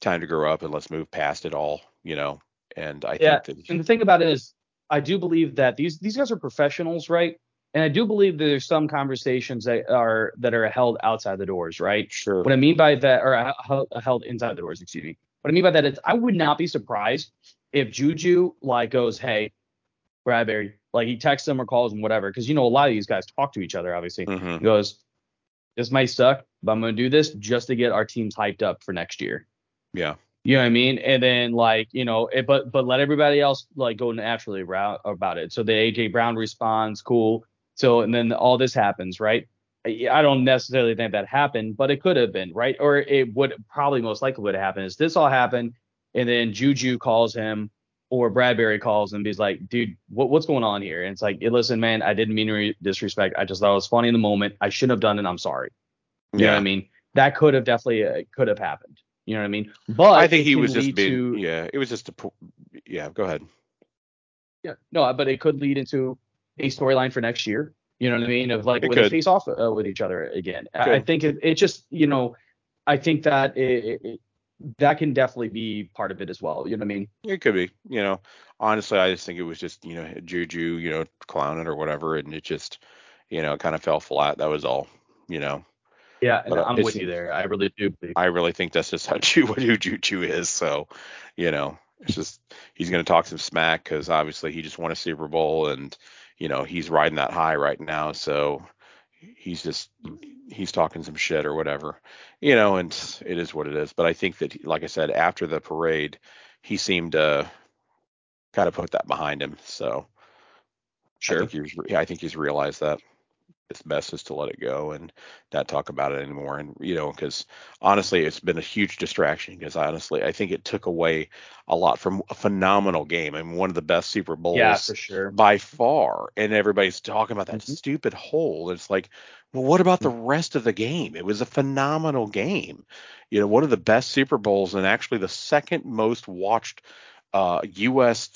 time to grow up and let's move past it all, you know. And I Yeah, think that And the thing about it is, I do believe that these these guys are professionals, right? And I do believe that there's some conversations that are that are held outside the doors, right? sure. What I mean by that, or uh, held, held inside the doors, excuse me. What I mean by that is, I would not be surprised if Juju like goes, "Hey, Bradberry," like he texts him or calls him, whatever, because you know a lot of these guys talk to each other, obviously. hmm He goes, "This might suck, but I'm gonna do this just to get our teams hyped up for next year." Yeah. You know what I mean? And then like, you know, it, but but let everybody else like go naturally about it. So the AJ Brown responds, cool. So and then all this happens, right? I don't necessarily think that happened, but it could have been, right? Or it would probably most likely would have happened is this all happened, and then Juju calls him or Bradberry calls him and he's like, dude, what, what's going on here? And it's like, hey, listen, man, I didn't mean to re- disrespect. I just thought it was funny in the moment. I shouldn't have done it. I'm sorry. You know what I mean? That could have definitely uh, could have happened. You know what I mean? But I think he was just being. to- Yeah, it was just a. Yeah, go ahead. Yeah, no, but it could lead into a storyline for next year. You know what I mean? Of like It when they face off uh, with each other again. I, I think it, it just, you know, I think that it, it, that can definitely be part of it as well. You know what I mean? It could be. You know, honestly, I just think it was just you know Juju, you know, clowning or whatever, and it just, you know, kind of fell flat. That was all. You know, Yeah, But, uh, I'm with you there. I really do. believe- I really think that's just how Ju who Juju is. So, you know, it's just he's going to talk some smack because obviously he just won a Super Bowl and you know he's riding that high right now. So he's just he's talking some shit or whatever, you know, and it is what it is. But I think that, like I said, after the parade, he seemed to kind of put that behind him. So I think he's I think he's realized that it's best is to let it go and not talk about it anymore. And you know, because honestly, it's been a huge distraction. Because honestly, I think it took away a lot from a phenomenal game and one of the best Super Bowls Yeah, for sure. by far. And everybody's talking about that Mhm. stupid hole. It's like, well, what about the rest of the game? It was a phenomenal game. You know, one of the best Super Bowls and actually the second most watched uh, U.S.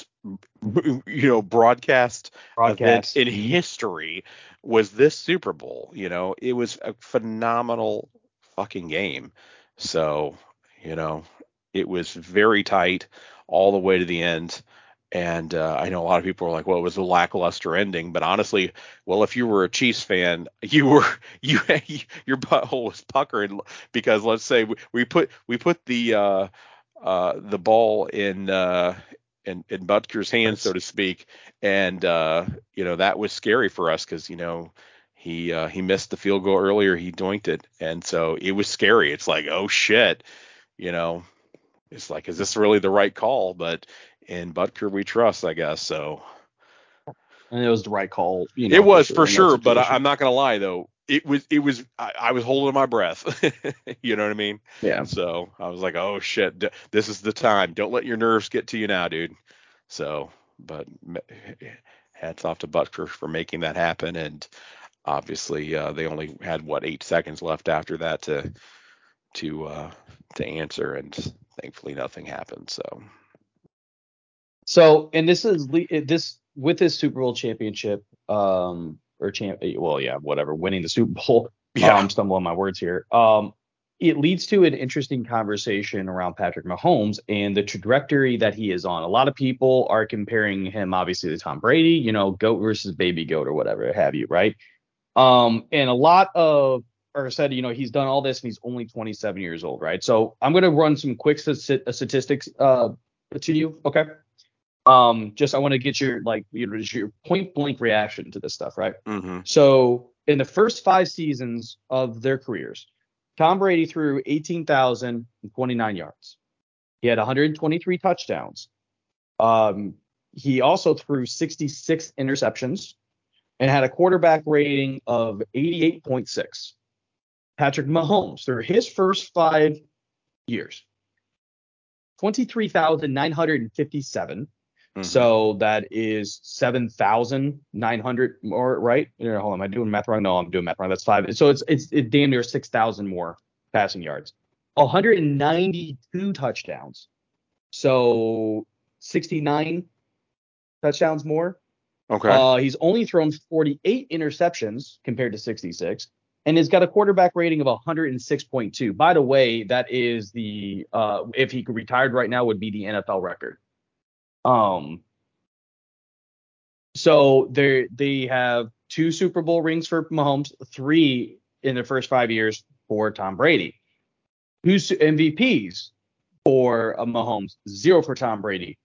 you know broadcast Broadcast. in Mhm. history was this Super Bowl. You know, it was a phenomenal fucking game. So, you know, it was very tight all the way to the end. And uh, I know a lot of people are like, "Well, it was a lackluster ending," but honestly, well, if you were a Chiefs fan, you were you your butthole was puckering because let's say we, we put we put the uh, uh, the ball in uh, in, in Butker's hands, so to speak, and uh, you know that was scary for us because you know he uh, he missed the field goal earlier, he doinked it, and so it was scary. It's like oh shit, you know, it's like is this really the right call? But in Butker we trust, I guess. So and it was the right call. You know, it was in for sure, but I. I'm not gonna lie though. It was it was I, I was holding my breath. you know what I mean? yeah. So I was like, oh shit, d- this is the time. Don't let your nerves get to you now, dude. So, but m- hats off to Butker for making that happen. And obviously, uh, they only had what eight seconds left after that to to uh, to answer, and thankfully nothing happened. So So, and this is this with this Super Bowl championship, um, or champ, well, yeah, whatever, winning the Super Bowl. Yeah. I'm stumbling my words here. Um, it leads to an interesting conversation around Patrick Mahomes and the trajectory that he is on. A lot of people are comparing him, obviously, to Tom Brady, you know, goat versus baby goat or whatever have you, right? Um, and a lot of or said, you know, he's done all this and he's only 27 years old, right? So I'm gonna run some quick st- statistics uh to you, okay? Um, just I want to get your like your, your point blank reaction to this stuff, right? Mm-hmm. So in the first five seasons of their careers, Tom Brady threw 18,029 yards. He had 123 touchdowns. Um, he also threw 66 interceptions and had a quarterback rating of 88.6. Patrick Mahomes, through his first five years, 23,957. Mm-hmm. So that is 7,900 more, right? Here, hold on, am I doing math wrong? No, I'm doing math wrong. That's five. So it's it's it damn near 6,000 more passing yards. 192 touchdowns. So 69 touchdowns more. Okay. Uh, he's only thrown 48 interceptions compared to 66, and he's got a quarterback rating of 106.2. By the way, that is the uh, if he retired right now would be the NFL record. Um. So they they have two Super Bowl rings for Mahomes, three in their first five years for Tom Brady. Two MVPs for uh, Mahomes, zero for Tom Brady.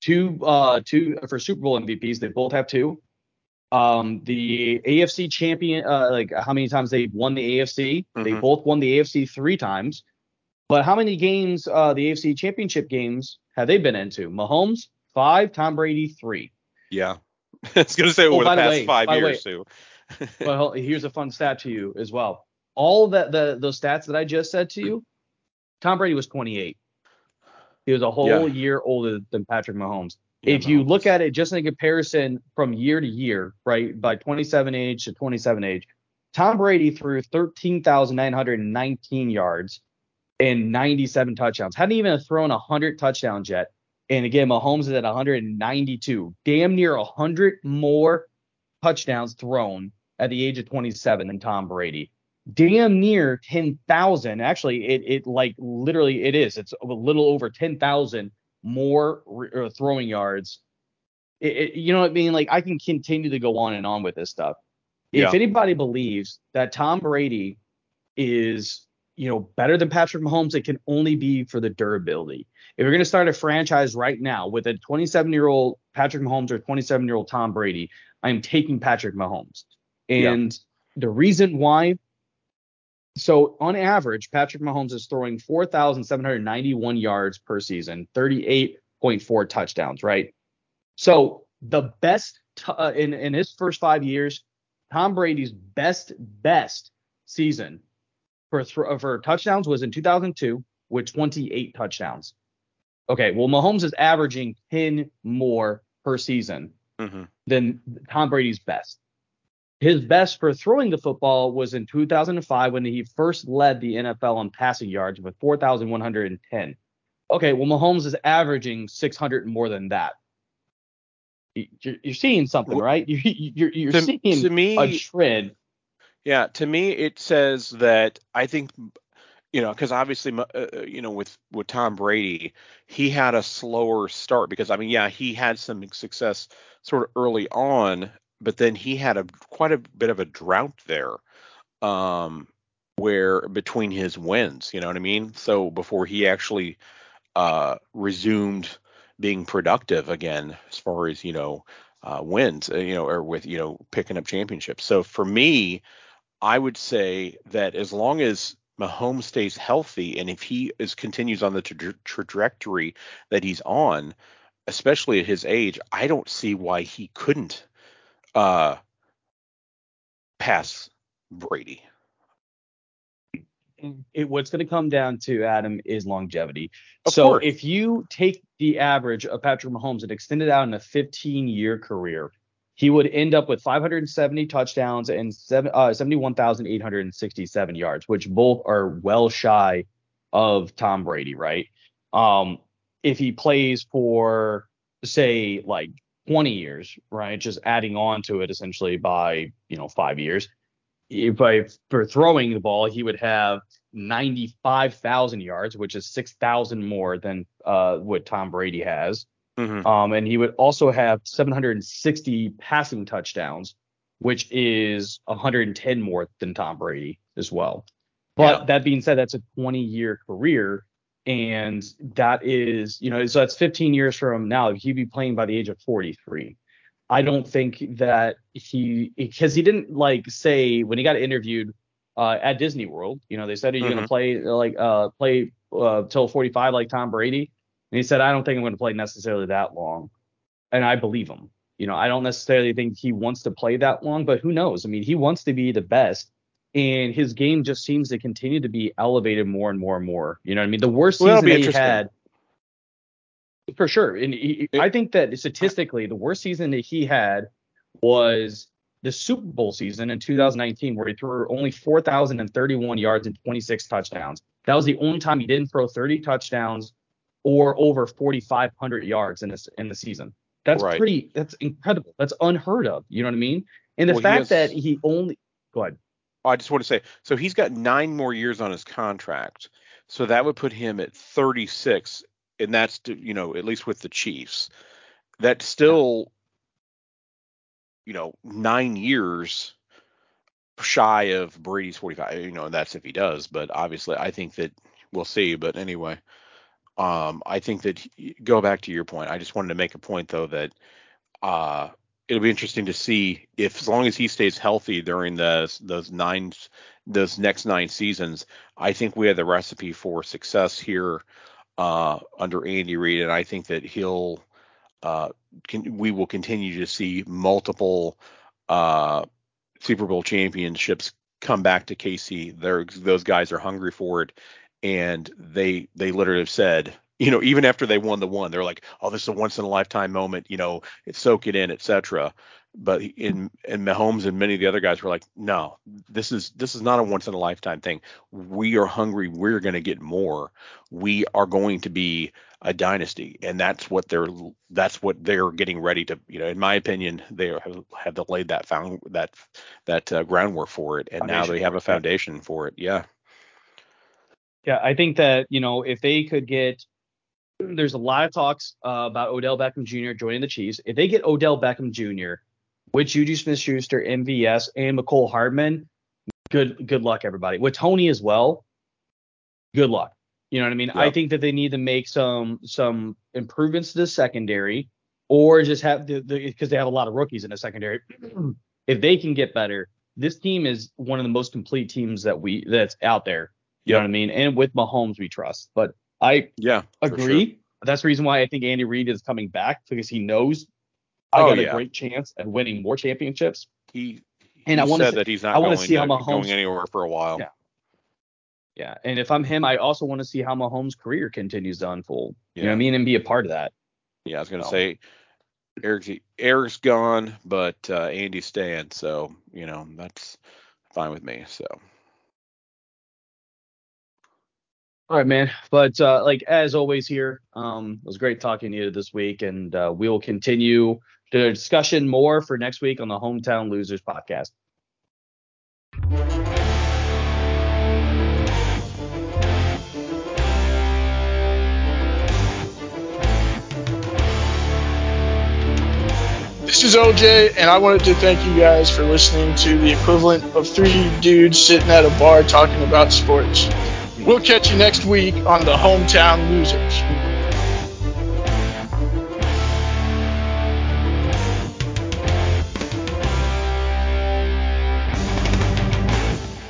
Two uh two for Super Bowl MVPs, they both have two. Um, the AFC champion, uh, like how many times they won the AFC? They Mhm. both won the AFC three times. But how many games, uh, the AFC championship games, have they been into? Mahomes, five, Tom Brady, three. yeah. I was gonna say Oh, over the past way- five years too. well, here's a fun stat to you as well. All that the those stats that I just said to you, Tom Brady was 28. He was a whole Yeah. year older than Patrick Mahomes. Yeah, if you look at it just in comparison from year to year, right, by 27 age to 27 age, Tom Brady threw 13,919 yards and 97 touchdowns. Hadn't even thrown 100 touchdowns yet. And again, Mahomes is at 192, damn near 100 more touchdowns thrown at the age of 27 than Tom Brady. Damn near 10,000. Actually, it it like literally it is. It's a little over 10,000 more re- uh, throwing yards. It, it- you know what I mean? Like I can continue to go on and on with this stuff. If anybody believes that Tom Brady is, you know, better than Patrick Mahomes, it can only be for the durability. If you're going to start a franchise right now with a 27 year old Patrick Mahomes or 27 year old Tom Brady, I am taking Patrick Mahomes. Yeah. And the reason why, so on average, Patrick Mahomes is throwing 4,791 yards per season, 38.4 touchdowns, right? So the best t- uh, in in his first five years, Tom Brady's best best season for thro- for touchdowns was in 2002 with 28 touchdowns. Okay, well Mahomes is averaging 10 more per season hmm than Tom Brady's best. His best for throwing the football was in 2005 when he first led the NFL on passing yards with 4,110. Okay, well Mahomes is averaging 600 more than that. You- You're, you're seeing something, right? You- You're, you're to, seeing to me, a trend. Yeah, to me it says that I think you know because obviously uh, uh, you know with with Tom Brady he had a slower start because I mean yeah he had some success sort of early on but then he had a quite a bit of a drought there um where between his wins you know what I mean? So before he actually uh resumed being productive again as far as you know uh wins uh, you know or with you know picking up championships. So for me I would say that as long as Mahomes stays healthy and if he is continues on the tra- trajectory that he's on, especially at his age, I don't see why he couldn't uh, pass Brady. it, what's going to come down to Adam is longevity. Of so course. if you take the average of Patrick Mahomes and extend it out in a 15 year career, he would end up with 570 touchdowns and seven, uh, 71,867 yards, which both are well shy of Tom Brady, right? Um, if he plays for say like 20 years, right? Just adding on to it essentially by, you know, five years. If I, for throwing the ball, he would have 95,000 yards, which is 6,000 more than uh, what Tom Brady has. Mhm. Um, and he would also have 760 passing touchdowns, which is 110 more than Tom Brady as well. But Yeah. that being said, that's a 20 year career. And that is, you know, so that's 15 years from now. He'd be playing by the age of 43. I don't think that he, because he didn't like say when he got interviewed uh, at Disney World, you know, they said, are you going to play like, uh, play uh, till 45 like Tom Brady? And he said, I don't think I'm going to play necessarily that long. And I believe him. You know, I don't necessarily think he wants to play that long, but who knows? I mean, he wants to be the best. And his game just seems to continue to be elevated more and more and more. You know what I mean? The worst season he had, for sure. And he, It- I think that statistically, the worst season that he had was the Super Bowl season in 2019, where he threw only 4,031 yards and 26 touchdowns. That was the only time he didn't throw 30 touchdowns or over 4,500 yards in this in the season. That's Right. pretty. That's incredible. That's unheard of. You know what I mean? And the Well, he fact has- that he only go ahead. I just want to say, so he's got nine more years on his contract, so that would put him at 36, and that's to, you know at least with the Chiefs. That's still, you know, nine years shy of Brady's 45. You know, and that's if he does, but obviously I think that we'll see. But anyway, um, I think that go back to your point. I just wanted to make a point though that uh it'll be interesting to see if as long as he stays healthy during those those nine those next nine seasons, I think we have the recipe for success here uh under Andy Reid and I think that he'll uh can, we will continue to see multiple uh Super Bowl championships come back to KC. Those guys are hungry for it and they they literally have said you know even after they won the one they're like oh this is a once in a lifetime moment you know soak it in etc but in and Mahomes and many of the other guys were like no this is this is not a once in a lifetime thing. We are hungry. We're going to get more. We are going to be a dynasty. And that's what they're that's what they're getting ready to you know in my opinion they have, have laid that found that that uh, groundwork for it. And now they have a foundation for it. Yeah Yeah, I think that you know if they could get, there's a lot of talks uh, about Odell Beckham Jr. joining the Chiefs. If they get Odell Beckham Jr. with Juju Smith-Schuster, MVS, and Mecole Hardman, good good luck everybody. With Tony as well, good luck. You know what I mean? I think that they need to make some some improvements to the secondary, or just have the because they have a lot of rookies in the secondary. if they can get better, this team is one of the most complete teams that we that's out there. You know what I mean? And with Mahomes, we trust. But I yeah for sure. agree. That's the reason why I think Andy Reid is coming back because he knows I Oh, got a great chance at winning more championships. he And I said see- that he's not I going, see how Mahomes- going anywhere for a while. Yeah. Yeah. And if I'm him, I also want to see how Mahomes' career continues to unfold. You know what I mean? And be a part of that. Yeah, I was gonna So. say Eric's Eric's gone, but uh, Andy's staying, so you know that's fine with me. So All right, man. But uh, like as always here, um, it was great talking to you this week, and uh, we will continue the discussion more for next week on the Hometown Losers podcast. This is OJ, and I wanted to thank you guys for listening to the equivalent of three dudes sitting at a bar talking about sports. We'll catch you next week on the Hometown Losers.